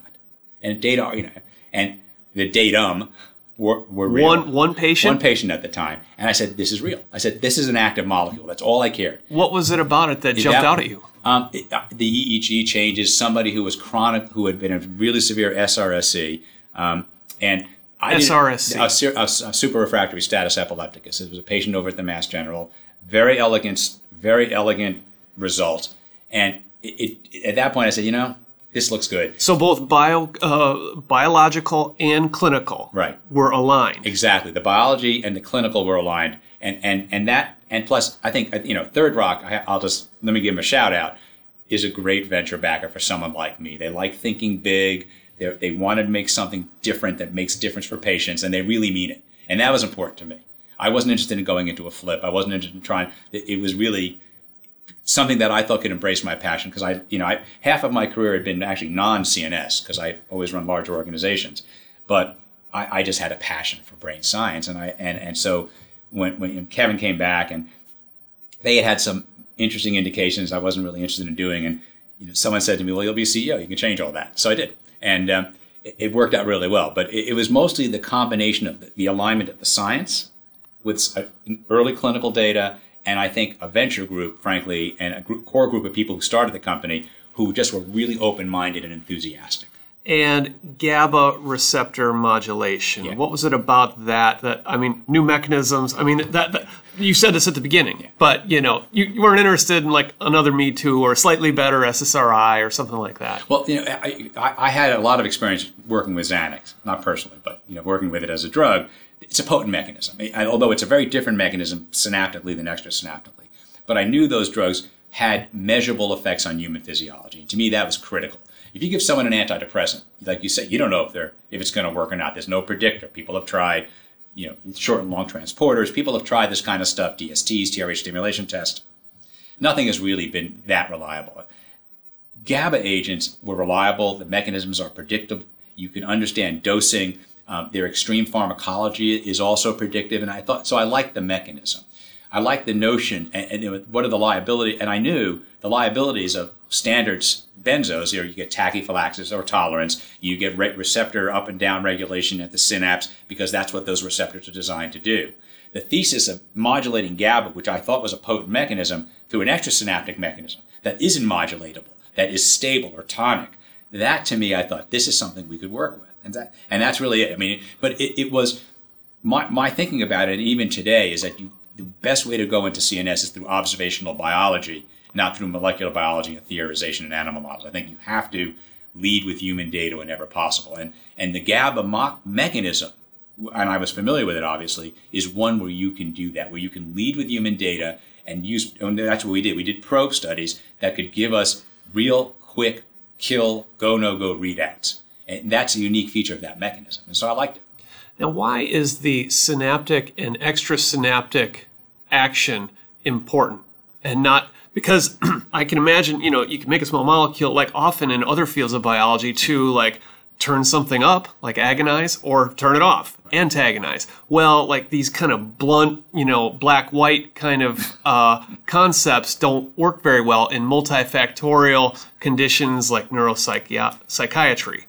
And data, you know, and the datum were, were real. One one patient. One patient at the time, and I said, "This is real." I said, "This is an active molecule." That's all I cared. What was it about it that jumped that, out at you? Um, it, uh, the EEG changes. Somebody who was chronic, who had been a really severe SRSE, um, and I SRSE, a, a, a, super refractory status epilepticus. It was a patient over at the Mass General. Very elegant, very elegant result. And it, it, at that point, I said, you know, this looks good. So both bio, uh, biological and clinical, right, were aligned. Exactly, the biology and the clinical were aligned, and and and that, and plus, I think you know, Third Rock. I, I'll just let me give them a shout out. Is a great venture backer for someone like me. They like thinking big. They they want to make something different that makes a difference for patients, and they really mean it. And that was important to me. I wasn't interested in going into a flip. I wasn't interested in trying. It was really something that I thought could embrace my passion because I, you know, I, half of my career had been actually non-CNS because I always run larger organizations, but I, I, just had a passion for brain science, and I and and so when when Kevin came back and they had had some interesting indications I wasn't really interested in doing, and you know, someone said to me, "Well, you'll be CEO. You can change all that." So I did, and um, it, it, worked out really well. But it, it was mostly the combination of the, the alignment of the science with early clinical data, and I think a venture group, frankly, and a group, core group of people who started the company who just were really open minded and enthusiastic and GABA receptor modulation. Yeah. What was it about that? That I mean, new mechanisms. I mean, that, that you said this at the beginning, Yeah. but you know, you, you weren't interested in like another Me Too or slightly better SSRI or something like that. Well, you know, I, I, I had a lot of experience working with Xanax, not personally, but you know, working with it as a drug. It's a potent mechanism, I- although it's a very different mechanism synaptically than extrasynaptically. But I knew those drugs had measurable effects on human physiology, and to me, that was critical. If you give someone an antidepressant, like you said, you don't know if they're if it's going to work or not. There's no predictor. People have tried, you know, short and long transporters. People have tried this kind of stuff, DSTs, TRH stimulation test. Nothing has really been that reliable. GABA agents were reliable. The mechanisms are predictable. You can understand dosing. Um, their extreme pharmacology is also predictive, and I thought so. I liked the mechanism. I liked the notion, and, and what are the liability? And I knew the liabilities of standards benzos. You know, you get tachyphylaxis or tolerance. You get re- receptor up and down regulation at the synapse because that's what those receptors are designed to do. The thesis of modulating GABA, which I thought was a potent mechanism, through an extrasynaptic mechanism that isn't modulatable, that is stable or tonic, that to me, I thought this is something we could work with, and that and that's really it. I mean, but it, it was my my thinking about it, even today, is that you, the best way to go into CNS is through observational biology, not through molecular biology and theorization in animal models. I think you have to lead with human data whenever possible, and and the GABA mechanism and I was familiar with it obviously, is one where you can do that, where you can lead with human data and use, and that's what we did. We did probe studies that could give us real quick kill, go, no go readouts. And that's a unique feature of that mechanism. And so I liked it. Now, why is the synaptic and extrasynaptic action important and not because <clears throat> I can imagine, you know, you can make a small molecule like often in other fields of biology to like turn something up, like agonize, or turn it off, antagonize. Well, like these kind of blunt, you know, black white kind of uh, <laughs> concepts don't work very well in multifactorial conditions like neuropsychiatry.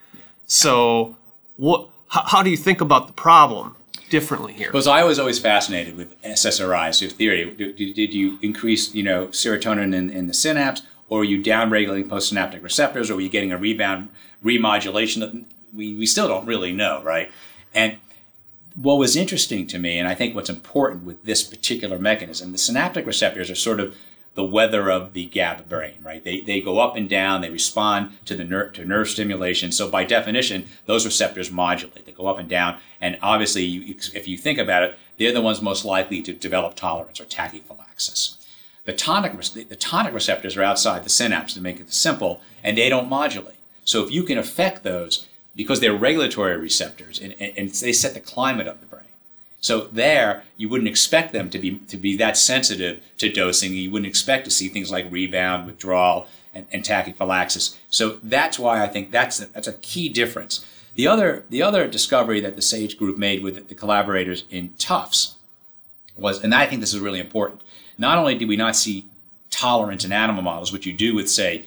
So, what? How, how do you think about the problem differently here? Because I was always fascinated with SSRIs, so theory. Did, did you increase, you know, serotonin in, in the synapse, or are you downregulating postsynaptic receptors, or were you getting a rebound remodulation? We, we still don't really know, right? And what was interesting to me, and I think what's important with this particular mechanism, the synaptic receptors are sort of the weather of the GABA brain, right? They, they go up and down, they respond to the nerve, to nerve stimulation. So by definition, those receptors modulate. They go up and down. And obviously, you, if you think about it, they're the ones most likely to develop tolerance or tachyphylaxis. The tonic, the tonic receptors are outside the synapse to make it simple, and they don't modulate. So if you can affect those, because they're regulatory receptors, and, and, and they set the climate of the. So there, you wouldn't expect them to be to be that sensitive to dosing. You wouldn't expect to see things like rebound, withdrawal, and, and tachyphylaxis. So that's why I think that's a, that's a key difference. The other the other discovery that the Sage group made with the collaborators in Tufts was, and I think this is really important. Not only did we not see tolerance in animal models, which you do with say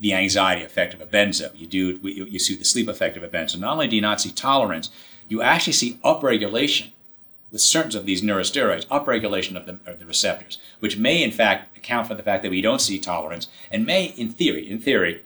the anxiety effect of a benzo, you do you, you see the sleep effect of a benzo. Not only do you not see tolerance, you actually see upregulation with certain of these neurosteroids, upregulation of the, of the receptors, which may in fact account for the fact that we don't see tolerance, and may, in theory, in theory,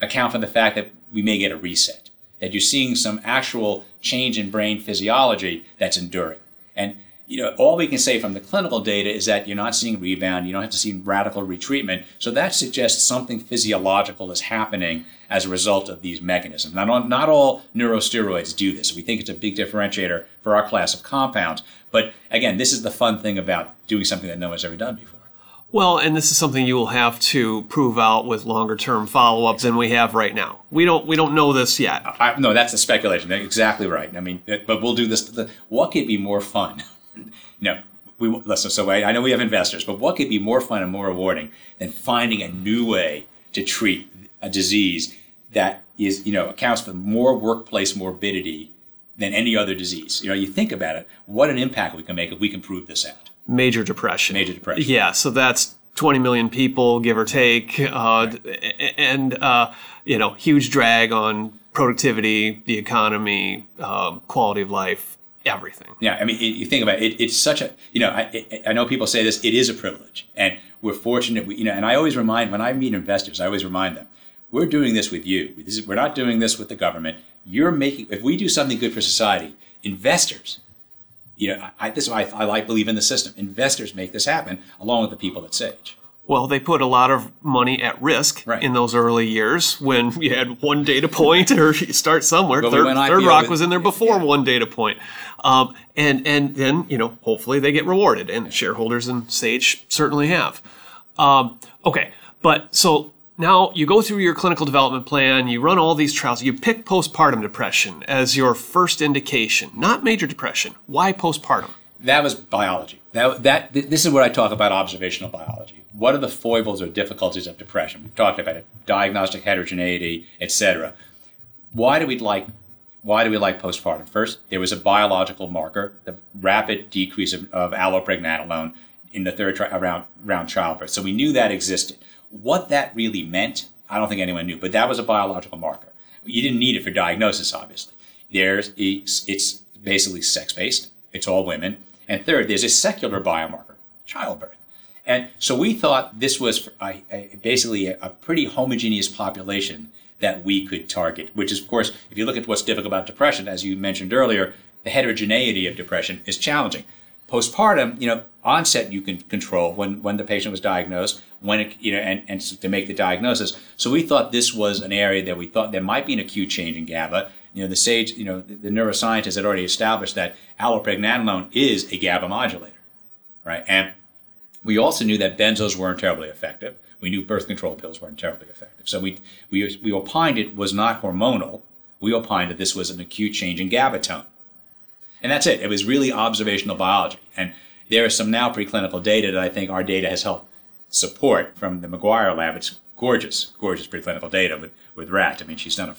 account for the fact that we may get a reset, that you're seeing some actual change in brain physiology that's enduring. And you know, all we can say from the clinical data is that you're not seeing rebound, you don't have to see radical retreatment. So that suggests something physiological is happening as a result of these mechanisms. Not, all- not all neurosteroids do this. We think it's a big differentiator for our class of compounds. But again, this is the fun thing about doing something that no one's ever done before. Well, and this is something you will have to prove out with longer term follow up than we have right now. We don't we don't know this yet. I, no, that's a speculation. That's exactly right. I mean, but we'll do this. The, what could be more fun? <laughs> you know, we listen. So I, I know we have investors, but what could be more fun and more rewarding than finding a new way to treat a disease that is, you know, accounts for more workplace morbidity than any other disease? You know, you think about it. What an impact we can make if we can prove this out. Major depression. Major depression. Yeah, so that's 20 million people, give or take, uh, and uh, you know, huge drag on productivity, the economy, um, quality of life, everything. Yeah, I mean, it, you think about it, it, it's such a, you know, I, I know people say this, it is a privilege. And we're fortunate, we, you know, and I always remind, when I meet investors, I always remind them, we're doing this with you. This is, we're not doing this with the government. You're making, if we do something good for society, investors, you know, I, this I, I like believe in the system. Investors make this happen along with the people at Sage. Well, they put a lot of money at risk Right. in those early years when you had one data point or you start somewhere. But we Third, Third Rock with- was in there before one data point. Um, and, and then, you know, hopefully they get rewarded, and shareholders in Sage certainly have. Um, okay, but so now you go through your clinical development plan, you run all these trials, you pick postpartum depression as your first indication, not major depression. Why postpartum? That was biology. That, that this is what I talk about observational biology. What are the foibles or difficulties of depression? We've talked about it, diagnostic heterogeneity, etc. Why do we like why do we like postpartum? First, there was a biological marker, the rapid decrease of, of allopregnanolone in the third tri- around around childbirth. So we knew that existed. What that really meant, I don't think anyone knew, but that was a biological marker. You didn't need it for diagnosis, obviously. There's it's, it's basically sex based. It's all women. And third, there's a secular biomarker, childbirth. And so we thought this was a, a, basically a, a pretty homogeneous population that we could target, which is, of course, if you look at what's difficult about depression, as you mentioned earlier, the heterogeneity of depression is challenging. Postpartum, you know, onset you can control when, when the patient was diagnosed, when it, you know, and, and to make the diagnosis. So we thought this was an area that we thought there might be an acute change in GABA. You know, the SAGE, you know, the, the neuroscientists had already established that allopregnanolone is a GABA modulator, right? And we also knew that benzos weren't terribly effective. We knew birth control pills weren't terribly effective. So we, we, we opined it was not hormonal. We opined that this was an acute change in GABA tone. And that's it. It was really observational biology. And there is some now preclinical data that I think our data has helped support from the Maguire lab. It's gorgeous, gorgeous preclinical data with, with rats. I mean, she's done a,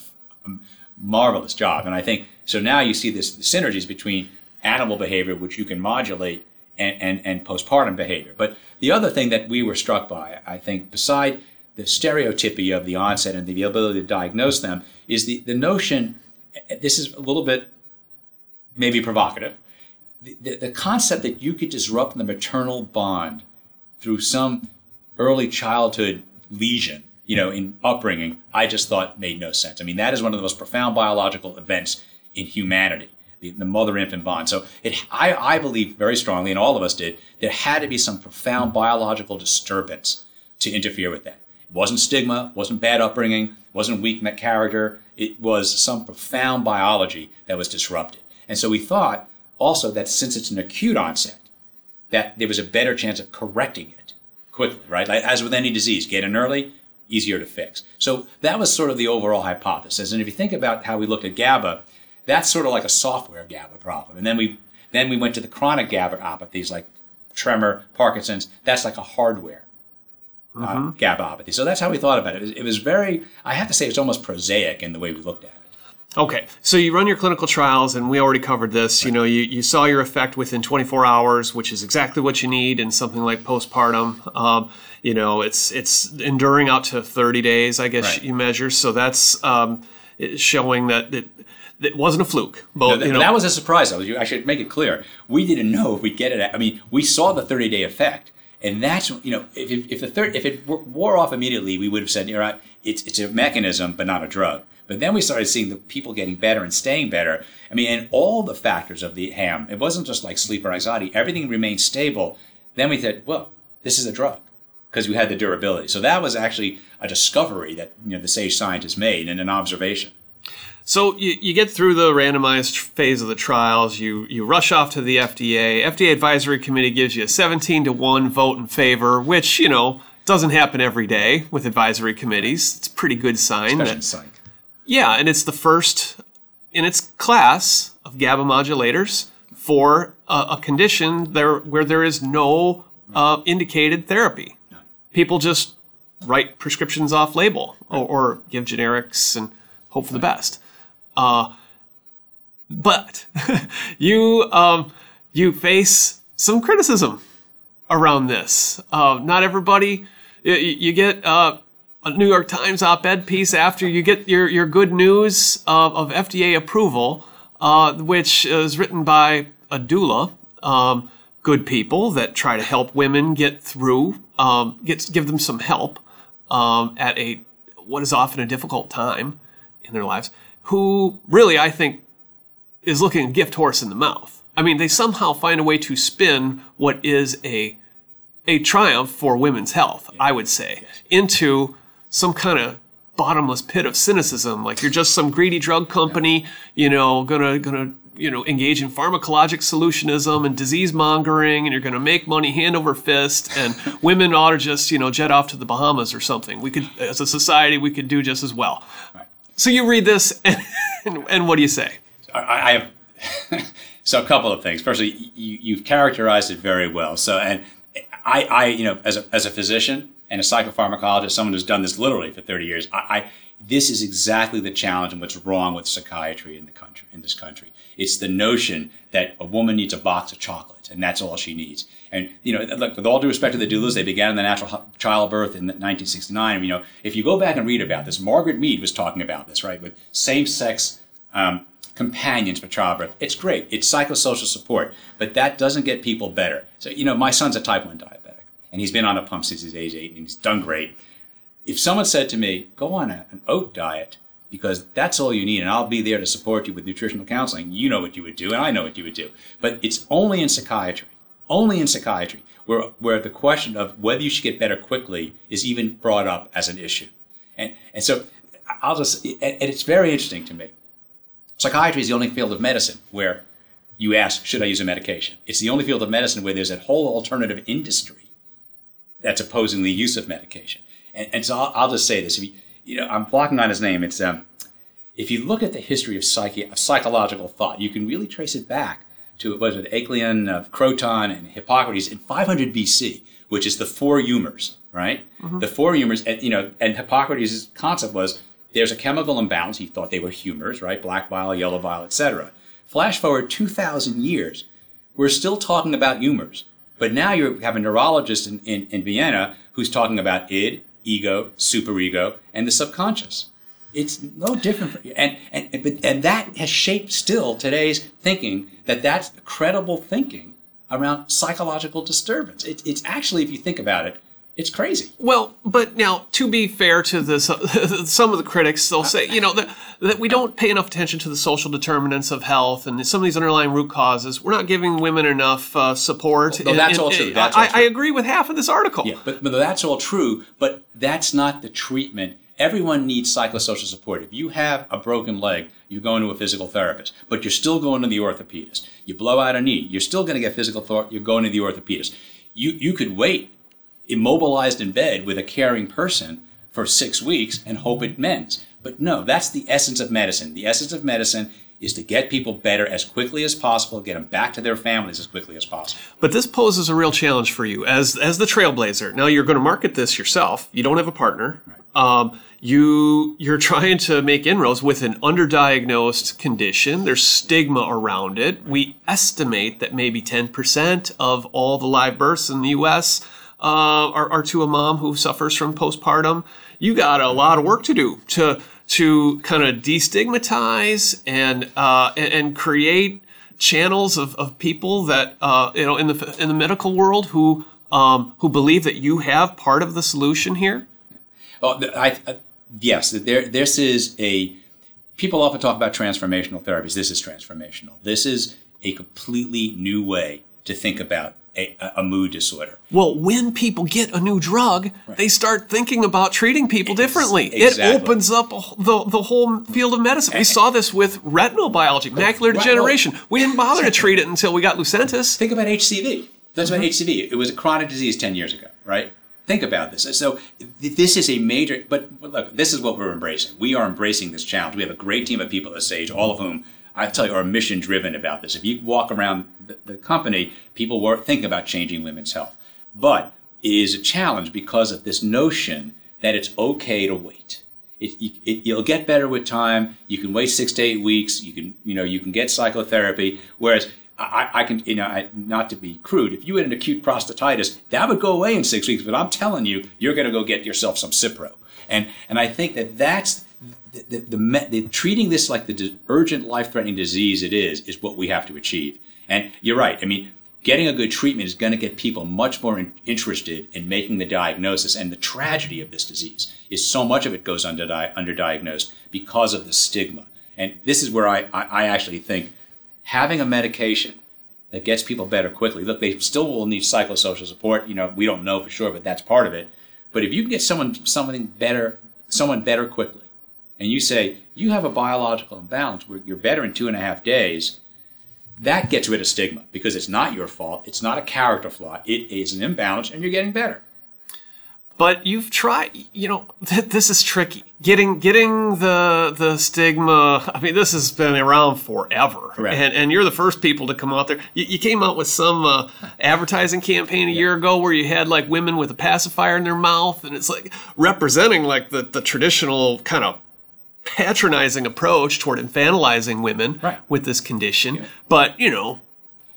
marvelous job. And I think so now you see this synergies between animal behavior, which you can modulate, and, and, and postpartum behavior. But the other thing that we were struck by, I think, beside the stereotypy of the onset and the ability to diagnose them, is the, the notion this is a little bit maybe provocative. The, the, the concept that you could disrupt the maternal bond through some early childhood lesion, you know, in upbringing, I just thought made no sense. I mean, that is one of the most profound biological events in humanity, the, the mother-infant bond. So it, I, I believe very strongly, and all of us did, there had to be some profound biological disturbance to interfere with that. It wasn't stigma, wasn't bad upbringing, wasn't weak character. It was some profound biology that was disrupted. And so we thought also that since it's an acute onset, that there was a better chance of correcting it quickly, right? Like, as with any disease, get in early, easier to fix. So that was sort of the overall hypothesis. And if you think about how we looked at GABA, that's sort of like a software GABA problem. And then we then we went to the chronic GABAopathies like tremor, Parkinson's. That's like a hardware uh, GABAopathy. So that's how we thought about it. It was, it was very, I have to say, it's almost prosaic in the way we looked at it. Okay, so you run your clinical trials, and we already covered this. You know, you, you saw your effect within 24 hours, which is exactly what you need in something like postpartum. Um, you know, it's it's enduring out to 30 days, I guess Right. you measure. So that's um, showing that it, it wasn't a fluke. Both, Th- you know, that was a surprise. I should make it clear. We didn't know if we'd get it. I mean, we saw the 30 day effect. And that's, you know, if, if, if the third, if it wore off immediately, we would have said, you know it's, it's a mechanism, but not a drug. But then we started seeing the people getting better and staying better. I mean, and all the factors of the ham, it wasn't just like sleep or anxiety, everything remained stable. Then we said, well, this is a drug because we had the durability. So that was actually a discovery that, you know, the sage scientists made and an observation. So you, you get through the randomized phase of the trials. You you rush off to the FDA. FDA advisory committee gives you a 17 to one vote in favor, which you know doesn't happen every day with advisory committees. It's a pretty good sign. Especially that- psych. yeah, and it's the first in its class of GABA modulators for a, a condition there where there is no uh, indicated therapy. People just write prescriptions off label or, or give generics and hope for the best. Uh, but <laughs> you um, you face some criticism around this. Uh, not everybody. You, you get uh, a New York Times op-ed piece after you get your, your good news of, of FDA approval. uh, which is written by a doula, um, good people that try to help women get through, um, get give them some help um, at a what is often a difficult time in their lives. Who really, I think, is looking a gift horse in the mouth. I mean, they somehow find a way to spin what is a a triumph for women's health, I would say, into some kind of bottomless pit of cynicism. Like you're just some greedy drug company, you know, gonna gonna you know engage in pharmacologic solutionism and disease mongering, and you're gonna make money hand over fist. And women ought to just you know jet off to the Bahamas or something. We could, as a society, we could do just as well. So you read this, <laughs> and, and, what do you say? I, I have. <laughs> so a couple of things. Firstly, you, you've characterized it very well. So and I, I, you know, as a, as a physician and a psychopharmacologist, someone who's done this literally for 30 years, I, I this is exactly the challenge and what's wrong with psychiatry in the country, in this country. It's the notion that a woman needs a box of chocolates and that's all she needs. And, you know, look, with all due respect to the doulas, they began in the natural childbirth in 1969. You know, if you go back and read about this, Margaret Mead was talking about this, right, with same-sex um, companions for childbirth. It's great. It's psychosocial support, but that doesn't get people better. So, you know, my son's a type 1 diabetic, and he's been on a pump since he's age 8, and he's done great. If someone said to me, go on a, an oat diet, because that's all you need, and I'll be there to support you with nutritional counseling, you know what you would do, and I know what you would do. But it's only in psychiatry, only in psychiatry, where, where the question of whether you should get better quickly is even brought up as an issue. And, and so I'll just, and it's very interesting to me Psychiatry is the only field of medicine where you ask, should I use a medication? It's the only field of medicine where there's a whole alternative industry that's opposing the use of medication. And, and so I'll, I'll, just say this. You, you know, I'm blocking on his name. It's um, if you look at the history of, psyche, of psychological thought, you can really trace it back to was it Alcmaeon, of Croton, and Hippocrates in 500 BC, which is the four humors, right? Mm-hmm. The four humors, and you know, and Hippocrates' concept was there's a chemical imbalance. He thought they were humors, right? Black bile, yellow bile, etc. Flash forward 2,000 years, we're still talking about humors. But now you have a neurologist in, in, in Vienna who's talking about id, ego, superego, and the subconscious. It's no different. For, and, and, and, and that has shaped still today's thinking that that's credible thinking around psychological disturbance. It, it's actually, if you think about it, it's crazy. Well, but now to be fair to this, <laughs> some of the critics they'll say, you know, that, that we don't pay enough attention to the social determinants of health and some of these underlying root causes. We're not giving women enough uh, support. No, that's and, all true. That's I, all true. I agree with half of this article. Yeah, but, but that's all true. But that's not the treatment. Everyone needs psychosocial support. If you have a broken leg, you're going to a physical therapist, but you're still going to the orthopedist. You blow out a knee, you're still going to get physical therapy. You're going to the orthopedist. You you could wait immobilized in bed with a caring person for six weeks and hope it mends. But no, that's the essence of medicine. The essence of medicine is to get people better as quickly as possible, get them back to their families as quickly as possible. But this poses a real challenge for you as as the trailblazer. Now you're going to market this yourself. You don't have a partner. Right. Um, you you're <laughs> trying to make inroads with an underdiagnosed condition. There's stigma around it. We estimate that maybe 10% of all the live births in the U.S uh, or, or to a mom who suffers from postpartum, you got a lot of work to do to to kind of destigmatize and uh, and, create channels of, of people that uh, you know in the in the medical world who um, who believe that you have part of the solution here. Oh, I, I, yes, there. This is a. People often talk about transformational therapies. This is transformational. This is a completely new way to think about a, a, mood disorder. Well, when people get a new drug, right. they start thinking about treating people differently. Exactly. It opens up the, the whole field of medicine. We saw this with retinal biology, macular degeneration. Right. We didn't bother to <laughs> treat it until we got Lucentis. Think about HCV. That's mm-hmm. about HCV. It was a chronic disease 10 years ago, right? Think about this. So this is a major, but look, this is what we're embracing. We are embracing this challenge. We have a great team of people at Sage, all of whom I tell you, are mission driven about this. If you walk around the, the company, people were thinking about changing women's health. But it is a challenge because of this notion that it's okay to wait. It, it, you'll get better with time. You can wait six to eight weeks. You can, you know, you can get psychotherapy. Whereas I, I can, you know, I, not to be crude, if you had an acute prostatitis, that would go away in six weeks. But I'm telling you, you're going to go get yourself some Cipro. And and I think that that's the, the, the, the treating this like the urgent, life-threatening disease it is is what we have to achieve. And you're right. I mean, getting a good treatment is going to get people much more in, interested in making the diagnosis. And the tragedy of this disease is so much of it goes under underdiagnosed because of the stigma. And this is where I, I, I actually think having a medication that gets people better quickly. Look, they still will need psychosocial support. You know, we don't know for sure, but that's part of it. But if you can get someone something better, someone better quickly, and you say you have a biological imbalance where you're better in two and a half days, that gets rid of stigma because it's not your fault. It's not a character flaw. It is an imbalance, and you're getting better. But you've tried, you know, <laughs> th- this is tricky. Getting getting the the stigma. I mean, this has been around forever, Correct. and and you're the first people to come out there. You, you came out with some uh, advertising campaign a year ago where you had like women with a pacifier in their mouth, and it's like representing like the the traditional kind of patronizing approach toward infantilizing women Right. with this condition. But you know,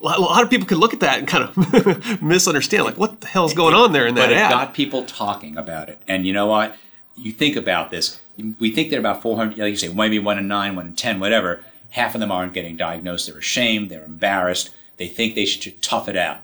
a lot- of people could look at that and kind of <laughs> misunderstand, like what the hell's going on there in that but it ad. got people talking about it. And you know what? You think about this. We think there are about 400, like you say, maybe one in nine, one in 10, whatever. Half of them aren't getting diagnosed. They're ashamed. They're embarrassed. They think they should tough it out.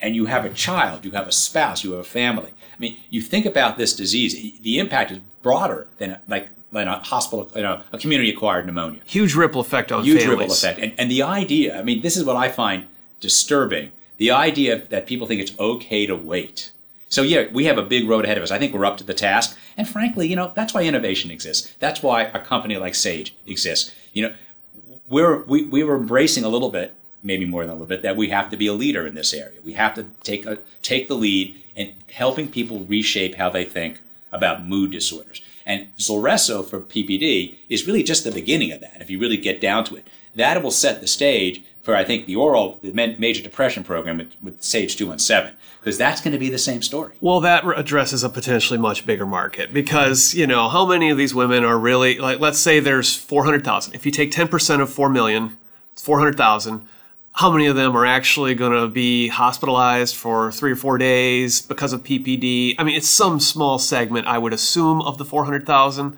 And you have a child, you have a spouse, you have a family. I mean, you think about this disease, the impact is broader than like, than a hospital, you know, a community acquired pneumonia huge ripple effect on huge families. ripple effect. And, and the idea, I mean, this is what I find disturbing the idea that people think it's okay to wait. So, yeah, we have a big road ahead of us. I think we're up to the task. And frankly, you know, that's why innovation exists. That's why a company like Sage exists. You know, we're, we, we were embracing a little bit, maybe more than a little bit, that we have to be a leader in this area. We have to take, a, take the lead in helping people reshape how they think about mood disorders. And Zulresso for PPD is really just the beginning of that, if you really get down to it. That will set the stage for, I think, the oral, the major depression program with, Sage 217, because that's going to be the same story. Well, that addresses a potentially much bigger market because, you know, how many of these women are really, like, let's say there's 400,000. If you take 10% of 4 million, it's 400,000. How many of them are actually going to be hospitalized for three or four days because of PPD? I mean, it's some small segment, I would assume, of the 400,000.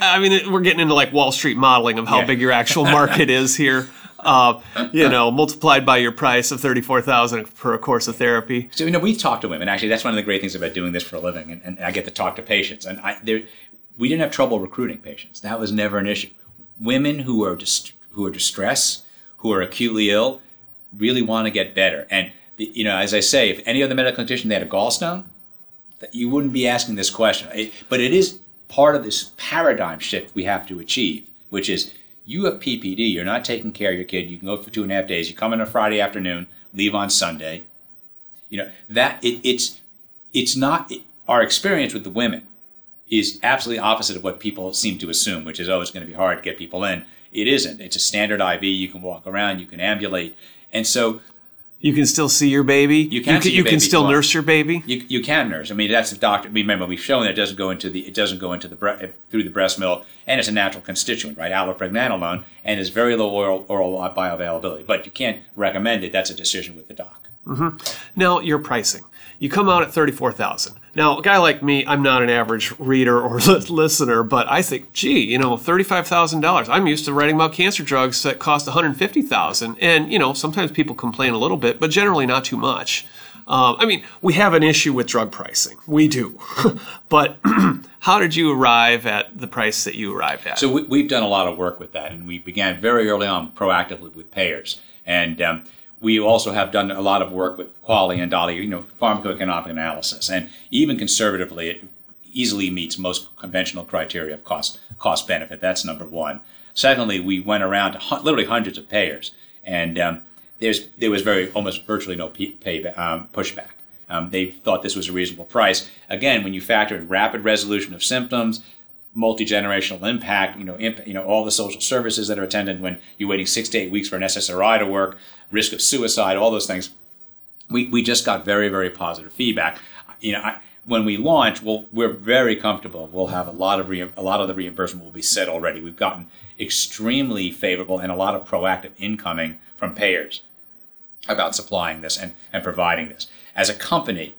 I mean, it- we're getting into like Wall Street modeling of how Yeah. big your actual <laughs> market is here. Uh, you know, multiplied by your price of 34,000 for a course of therapy. So, you know, we talk to women. Actually, that's one of the great things about doing this for a living, and, and I get to talk to patients. And I, there, we didn't have trouble recruiting patients. That was never an issue. Women who are dist- who are distressed, who are acutely ill, really want to get better. And you know, as I say, if any other medical condition they had a gallstone, you wouldn't be asking this question. It, but it is part of this paradigm shift we have to achieve, which is you have PPD, you're not taking care of your kid. You can go for two and a half days. You come in on a Friday afternoon, leave on Sunday. You know that it, it's it's not it, our experience with the women is absolutely opposite of what people seem to assume, which is oh, it's going to be hard to get people in. It isn't. It's a standard IV. You can walk around. You can ambulate, and so You can still see your baby. You can see you can baby still walk. nurse your baby. you, you can nurse. I mean, that's the doctor. Remember, we've shown that it doesn't go into the it doesn't go into the bre- through the breast milk, and it's a natural constituent, right? Allopregnanolone, and it's very low oral, oral bioavailability. But you can't recommend it. That's a decision with the doc. Mm-hmm. Now your pricing. You come out at thirty-four thousand. Now, a guy like me, I'm not an average reader or <laughs> listener, but I think, gee, you know, thirty-five thousand dollars. I'm used to writing about cancer drugs that cost one hundred fifty thousand, and you know, sometimes people complain a little bit, but generally not too much. Um, I mean, we have an issue with drug pricing. We do, <laughs> but <clears throat> how did you arrive at the price that you arrived at? So we, we've done a lot of work with that, and we began very early on proactively with payers, and um, we also have done a lot of work with QALY and DALY, you know, pharmacoeconomic analysis, and even conservatively, it easily meets most conventional criteria of cost cost benefit. That's number one. Secondly, we went around to literally hundreds of payers, and um, there's there was very almost virtually no pay um, pushback. Um, they thought this was a reasonable price. Again, when you factor in rapid resolution of symptoms, multi-generational impact, you know, imp, you know, all the social services that are attended when you're waiting six to eight weeks for an SSRI to work, risk of suicide, all those things. We, we just got very, very positive feedback. You know, I, when we launch, we'll, we're very comfortable. We'll have a lot of re, a lot of the reimbursement will be set already. We've gotten extremely favorable and a lot of proactive incoming from payers about supplying this and, and providing this. As a company,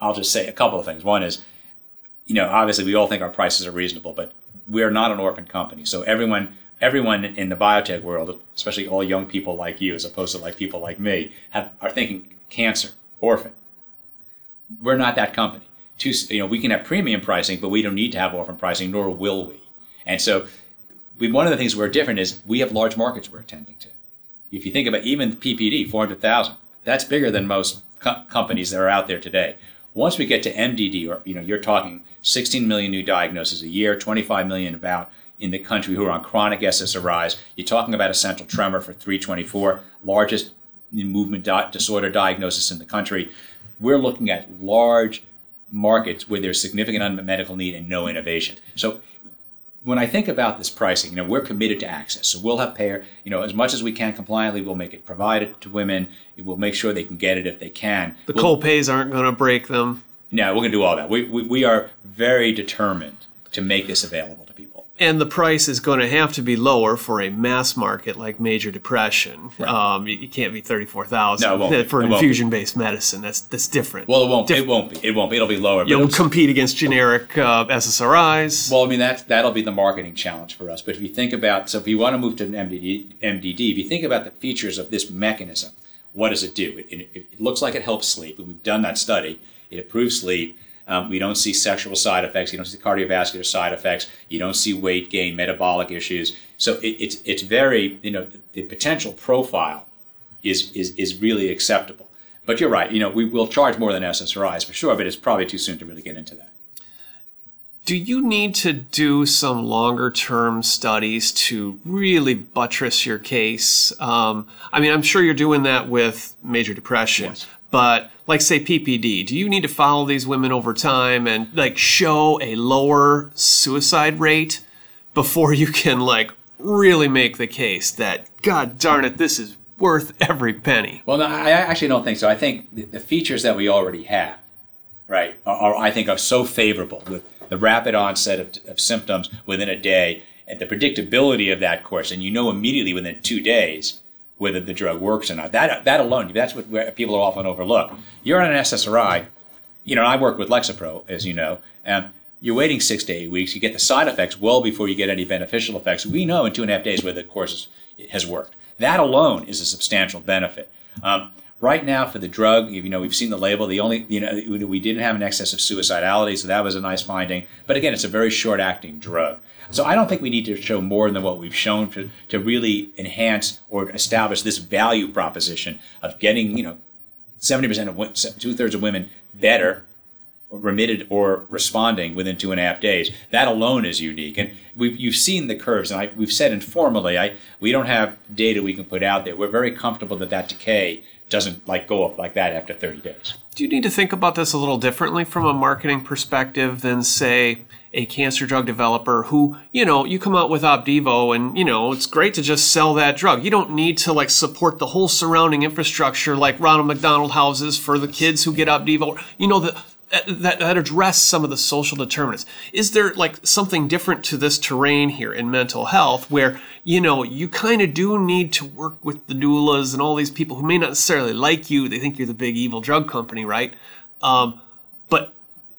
I'll just say a couple of things. One is, you know, obviously we all think our prices are reasonable, but we are not an orphan company. So everyone, everyone in the biotech world, especially all young people like you, as opposed to like people like me, have, are thinking cancer, orphan. We're not that company. You know, we can have premium pricing, but we don't need to have orphan pricing, nor will we. And so, we, one of the things we're different is we have large markets we're attending to. If you think about even PPD, 400,000, that's bigger than most co- companies that are out there today. Once we get to MDD, or you know, you're talking 16 million new diagnoses a year, 25 million about in the country who are on chronic SSRIs. You're talking about essential tremor for 324, largest movement disorder diagnosis in the country. We're looking at large markets where there's significant unmet medical need and no innovation. So when I think about this pricing, you know, we're committed to access. So we'll have payer, you know, as much as we can compliantly, we'll make it provided to women. We'll make sure they can get it if they can. The we'll, co-pays aren't going to break them. No, we're going to do all that. We, we, we are very determined to make this available to people. And the price is going to have to be lower for a mass market like major depression. Right. Um, you can't be thirty four thousand no, for an infusion based medicine. That's that's different. Well, it won't. Dif- it won't be. It won't be. It'll be lower. You'll compete against generic uh, SSRIs. Well, I mean that that'll be the marketing challenge for us. But if you think about, so if you want to move to an MDD, MDD, if you think about the features of this mechanism, what does it do? It, it, it looks like it helps sleep, and we've done that study. It improves sleep um, we don't see sexual side effects. You don't see cardiovascular side effects. You don't see weight gain, metabolic issues. So it, it's it's very you know the, the, potential profile is is is really acceptable. But you're right. You know we will charge more than SSRIs for sure, but it's probably too soon to really get into that. Do you need to do some longer term studies to really buttress your case? Um, I mean, I'm sure you're doing that with major depression, yes. But like say PPD, do you need to follow these women over time and like show a lower suicide rate before you can like really make the case that god darn it this is worth every penny? Well, no, I actually don't think so. I think the features that we already have, right, are, are I think are so favorable with the rapid onset of, of symptoms within a day and the predictability of that course, and you know immediately within two days whether the drug works or not. That that alone, that's what people are often overlook. You're on an SSRI. You know, I work with Lexapro, as you know, and you're waiting six to eight weeks. You get the side effects well before you get any beneficial effects. We know in two and a half days whether the course has worked. That alone is a substantial benefit. Um, right now, for the drug, you know, we've seen the label. The only, you know, we didn't have an excess of suicidality, so that was a nice finding. But again, it's a very short-acting drug. So I don't think we need to show more than what we've shown to, to really enhance or establish this value proposition of getting, you know, 70% of two thirds of women better remitted or responding within two and a half days. That alone is unique. And we've, you've seen the curves, and I, we've said informally, I, we don't have data we can put out there. We're very comfortable that that decay doesn't like go up like that after 30 days. Do you need to think about this a little differently from a marketing perspective than, say, a cancer drug developer who, you know, you come out with Opdivo and, you know, it's great to just sell that drug. You don't need to like support the whole surrounding infrastructure like Ronald McDonald houses for the kids who get Opdivo. You know, the, that, that address some of the social determinants. Is there like something different to this terrain here in mental health where, you know, you kind of do need to work with the doulas and all these people who may not necessarily like you. They think you're the big evil drug company, right? Um,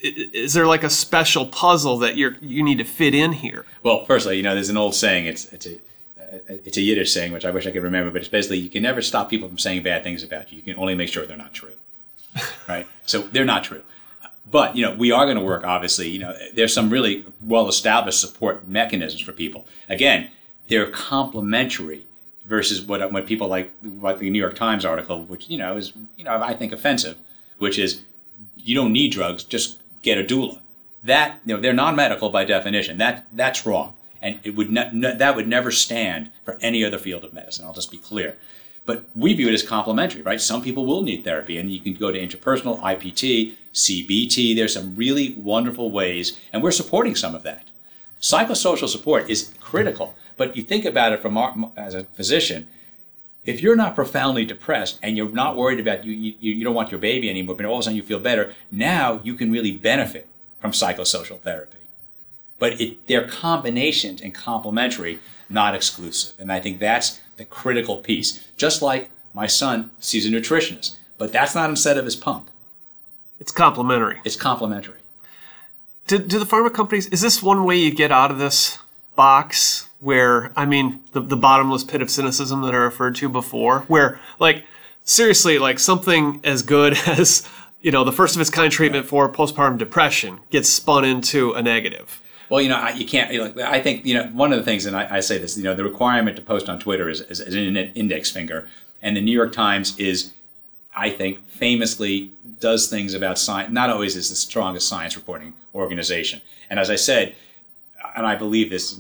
is there like a special puzzle that you're you need to fit in here? Well, firstly, you know, there's an old saying. It's it's a it's a Yiddish saying, which I wish I could remember, but it's basically you can never stop people from saying bad things about you. You can only make sure they're not true, <laughs> right? So they're not true. But you know, we are going to work. Obviously, you know, there's some really well-established support mechanisms for people. Again, they're complementary versus what what people like, like the New York Times article, which you know is you know I think offensive, which is you don't need drugs, just get a doula. That you know they're non-medical by definition. That that's wrong, and it would ne- that would never stand for any other field of medicine. I'll just be clear. But we view it as complementary, right? Some people will need therapy, and you can go to interpersonal, IPT, CBT. There's some really wonderful ways, and we're supporting some of that. Psychosocial support is critical, but you think about it from our, as a physician, if you're not profoundly depressed and you're not worried about you, you, you don't want your baby anymore, but all of a sudden you feel better, now you can really benefit from psychosocial therapy. But it, they're combinations and complementary, not exclusive. And I think that's the critical piece. Just like my son sees a nutritionist, but that's not instead of his pump. It's complementary. It's complementary. do, do the pharma companies? Is this one way you get out of this box? Where I mean, the the bottomless pit of cynicism that I referred to before, where like seriously, like something as good <laughs> as you know the first of its kind treatment for postpartum depression gets spun into a negative. Well, you know, I, you can't. You know, I think you know one of the things, and I, I, say this. You know, the requirement to post on Twitter is, is, is an index finger, and the New York Times is, I think, famously does things about science. Not always is the strongest science reporting organization, and as I said, and I believe this.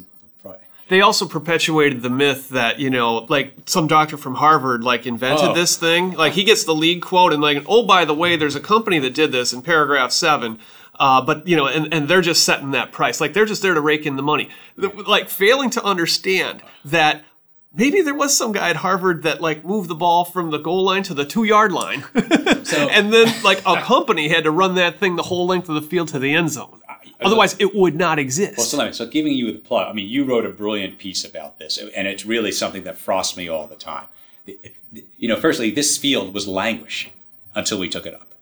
They also perpetuated the myth that you know, like some doctor from Harvard, like invented oh. this thing. Like he gets the lead quote, and like, oh, by the way, there's a company that did this in paragraph seven uh, but you know, and, and they're just setting that price. Like they're just there to rake in the money. Like failing to understand that maybe there was some guy at Harvard that like moved the ball from the goal line to the two yard line, <laughs> so, and then like a <laughs> company had to run that thing the whole length of the field to the end zone. Otherwise, it would not exist. Well, so, so giving you the plug, I mean, you wrote a brilliant piece about this, and it's really something that frosts me all the time. You know, firstly, this field was languishing until we took it up.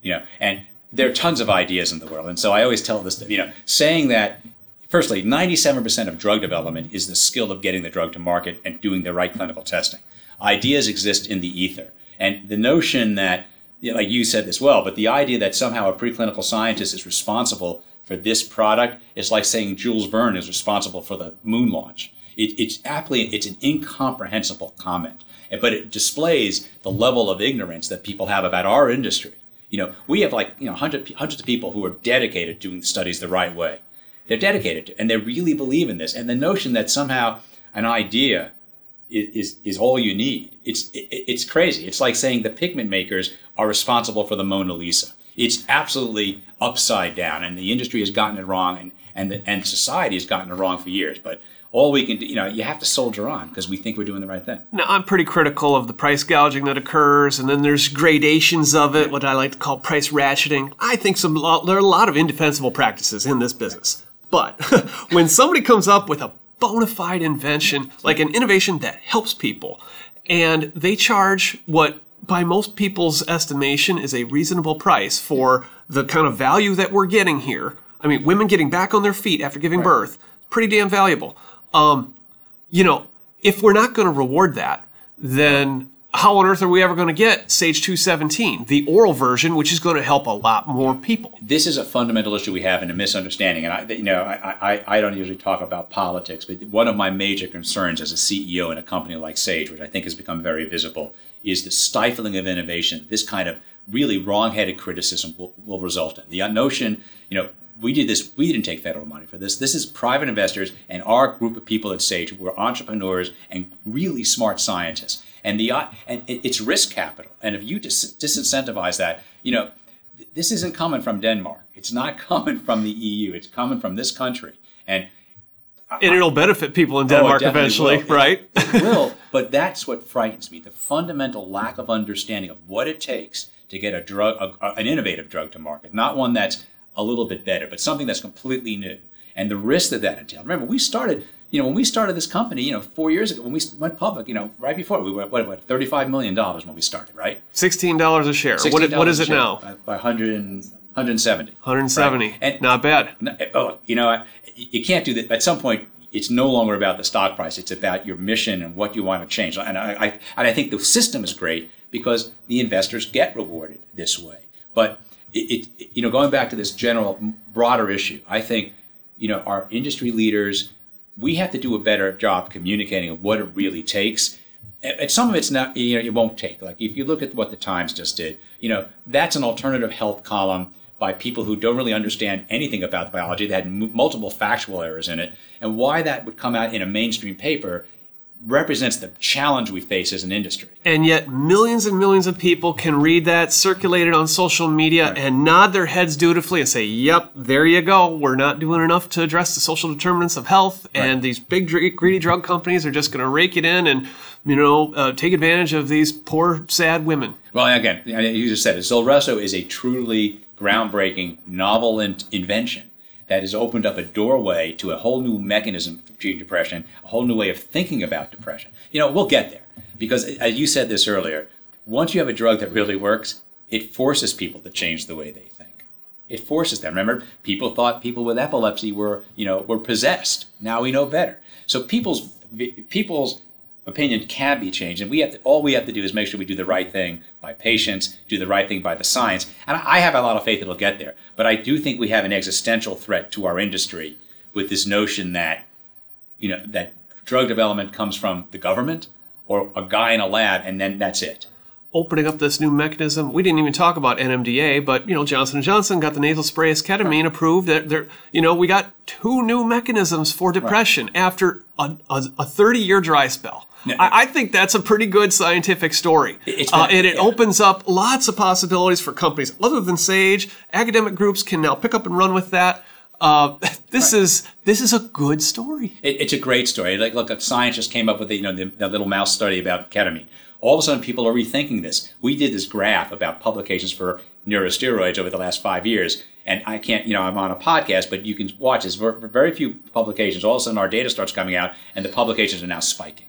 You know, and there are tons of ideas in the world. And so I always tell this, you know, saying that, firstly, 97% of drug development is the skill of getting the drug to market and doing the right clinical testing. Ideas exist in the ether. And the notion that, you know, like you said this well, but the idea that somehow a preclinical scientist is responsible for this product is like saying Jules Verne is responsible for the moon launch. It, it's aptly, it's an incomprehensible comment, but it displays the level of ignorance that people have about our industry you know, we have like, you know, hundred, hundreds of people who are dedicated to doing the studies the right way. They're dedicated and they really believe in this. And the notion that somehow an idea is, is, is all you need, it's, it, it's crazy. It's like saying the pigment makers are responsible for the Mona Lisa. It's absolutely upside down and the industry has gotten it wrong and, and, the, and society has gotten it wrong for years. But all we can do, you know, you have to soldier on because we think we're doing the right thing. Now, I'm pretty critical of the price gouging that occurs, and then there's gradations of it, what I like to call price ratcheting. I think some there are a lot of indefensible practices in this business. But <laughs> when somebody comes up with a bona fide invention, like an innovation that helps people, and they charge what by most people's estimation is a reasonable price for the kind of value that we're getting here. I mean, women getting back on their feet after giving right. birth, pretty damn valuable. Um, you know, if we're not going to reward that, then how on earth are we ever going to get Sage 217, the oral version, which is going to help a lot more people? This is a fundamental issue we have and a misunderstanding. And I, you know, I, I, I don't usually talk about politics, but one of my major concerns as a CEO in a company like Sage, which I think has become very visible, is the stifling of innovation. This kind of really wrong-headed criticism will, will result in the notion. You know, we did this. We didn't take federal money for this. This is private investors and our group of people at Sage who are entrepreneurs and really smart scientists. And the and it's risk capital. And if you dis- disincentivize that, you know, this isn't coming from Denmark. It's not <laughs> coming from the EU. It's coming from this country. And and it'll benefit people in oh, Denmark oh, eventually, will. right? It, <laughs> it will, but that's what frightens me: the fundamental lack of understanding of what it takes to get a drug, a, an innovative drug to market, not one that's a little bit better, but something that's completely new. And the risk that that entailed. Remember, we started, you know, when we started this company, you know, four years ago, when we went public, you know, right before we were, what, what $35 million when we started, right? $16 a share. $16 what, what is it now? By, by 100 170. 170. Right? And, Not bad. Oh, you know, you can't do that. At some point, it's no longer about the stock price. It's about your mission and what you want to change. And I, I, and I think the system is great because the investors get rewarded this way. But it, it, you know, going back to this general broader issue, I think, you know, our industry leaders, we have to do a better job communicating of what it really takes. And some of it's not, you know, it won't take. Like if you look at what the Times just did, you know, that's an alternative health column by people who don't really understand anything about the biology. They had m- multiple factual errors in it. And why that would come out in a mainstream paper represents the challenge we face as an industry. And yet, millions and millions of people can read that, circulate it on social media, right. and nod their heads dutifully and say, Yep, there you go. We're not doing enough to address the social determinants of health. Right. And these big, greedy drug companies are just going to rake it in and, you know, uh, take advantage of these poor, sad women. Well, again, you just said it. Zulresso is a truly groundbreaking, novel in- invention that has opened up a doorway to a whole new mechanism for treating depression, a whole new way of thinking about depression. You know, we'll get there because, as you said this earlier, once you have a drug that really works, it forces people to change the way they think. It forces them. Remember, people thought people with epilepsy were, you know, were possessed. Now we know better. So people's people's opinion can be changed, and we have to, all we have to do is make sure we do the right thing by patients, do the right thing by the science. And I have a lot of faith it'll get there. But I do think we have an existential threat to our industry with this notion that, you know, that drug development comes from the government or a guy in a lab, and then that's it. Opening up this new mechanism, we didn't even talk about NMDA, but you know Johnson and Johnson got the nasal spray as ketamine approved. That there, you know, we got two new mechanisms for depression right. after a, a, 30 year dry spell. I, I, think that's a pretty good scientific story. Uh, and it yeah. opens up lots of possibilities for companies other than Sage. Academic groups can now pick up and run with that. Uh, <laughs> this right. is this is a good story. It, it's a great story. Like, look, a scientist came up with you know the, the, little mouse study about ketamine. All of a sudden, people are rethinking this. We did this graph about publications for neurosteroids over the last five years, and I can't, you know, I'm on a podcast, but you can watch this. Very few publications. All of a sudden, our data starts coming out, and the publications are now spiking.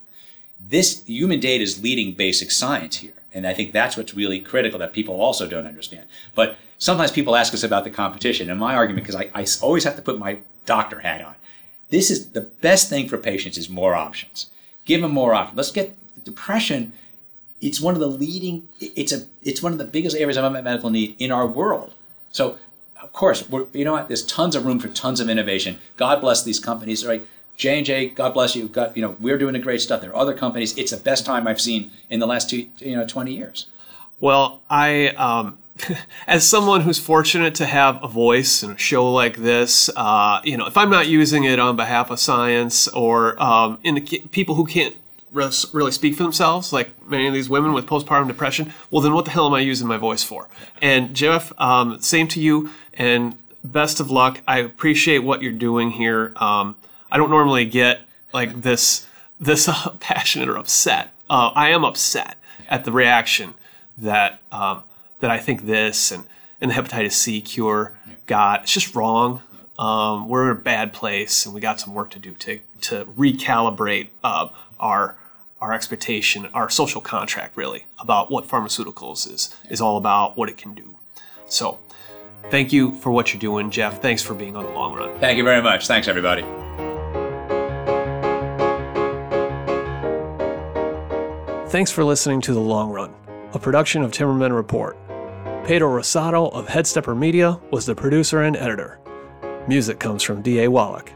This human data is leading basic science here. And I think that's what's really critical that people also don't understand. But sometimes people ask us about the competition. And my argument, because I, I always have to put my doctor hat on, this is the best thing for patients is more options. Give them more options. Let's get depression. It's one of the leading. It's a. It's one of the biggest areas of unmet medical need in our world. So, of course, we're, you know what? There's tons of room for tons of innovation. God bless these companies. Right? J and J, God bless you. Got, you know, we're doing a great stuff. There are other companies. It's the best time I've seen in the last two, you know, 20 years. Well, I, um, <laughs> as someone who's fortunate to have a voice in a show like this, uh, you know, if I'm not using it on behalf of science or um, in the people who can't really speak for themselves, like many of these women with postpartum depression, well, then what the hell am I using my voice for? And Jeff, um, same to you, and best of luck. I appreciate what you're doing here. Um, I don't normally get like this this uh, <laughs> passionate or upset. Uh, I am upset at the reaction that um, that I think this and and the hepatitis C cure got. It's just wrong. Um, we're in a bad place, and we got some work to do to to recalibrate uh, our our expectation, our social contract, really, about what pharmaceuticals is is all about, what it can do. So, thank you for what you're doing, Jeff. Thanks for being on the long run. Thank you very much. Thanks, everybody. Thanks for listening to The Long Run, a production of Timmerman Report. Pedro Rosado of Headstepper Media was the producer and editor. Music comes from D.A. Wallach.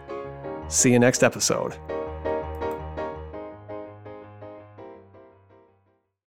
See you next episode.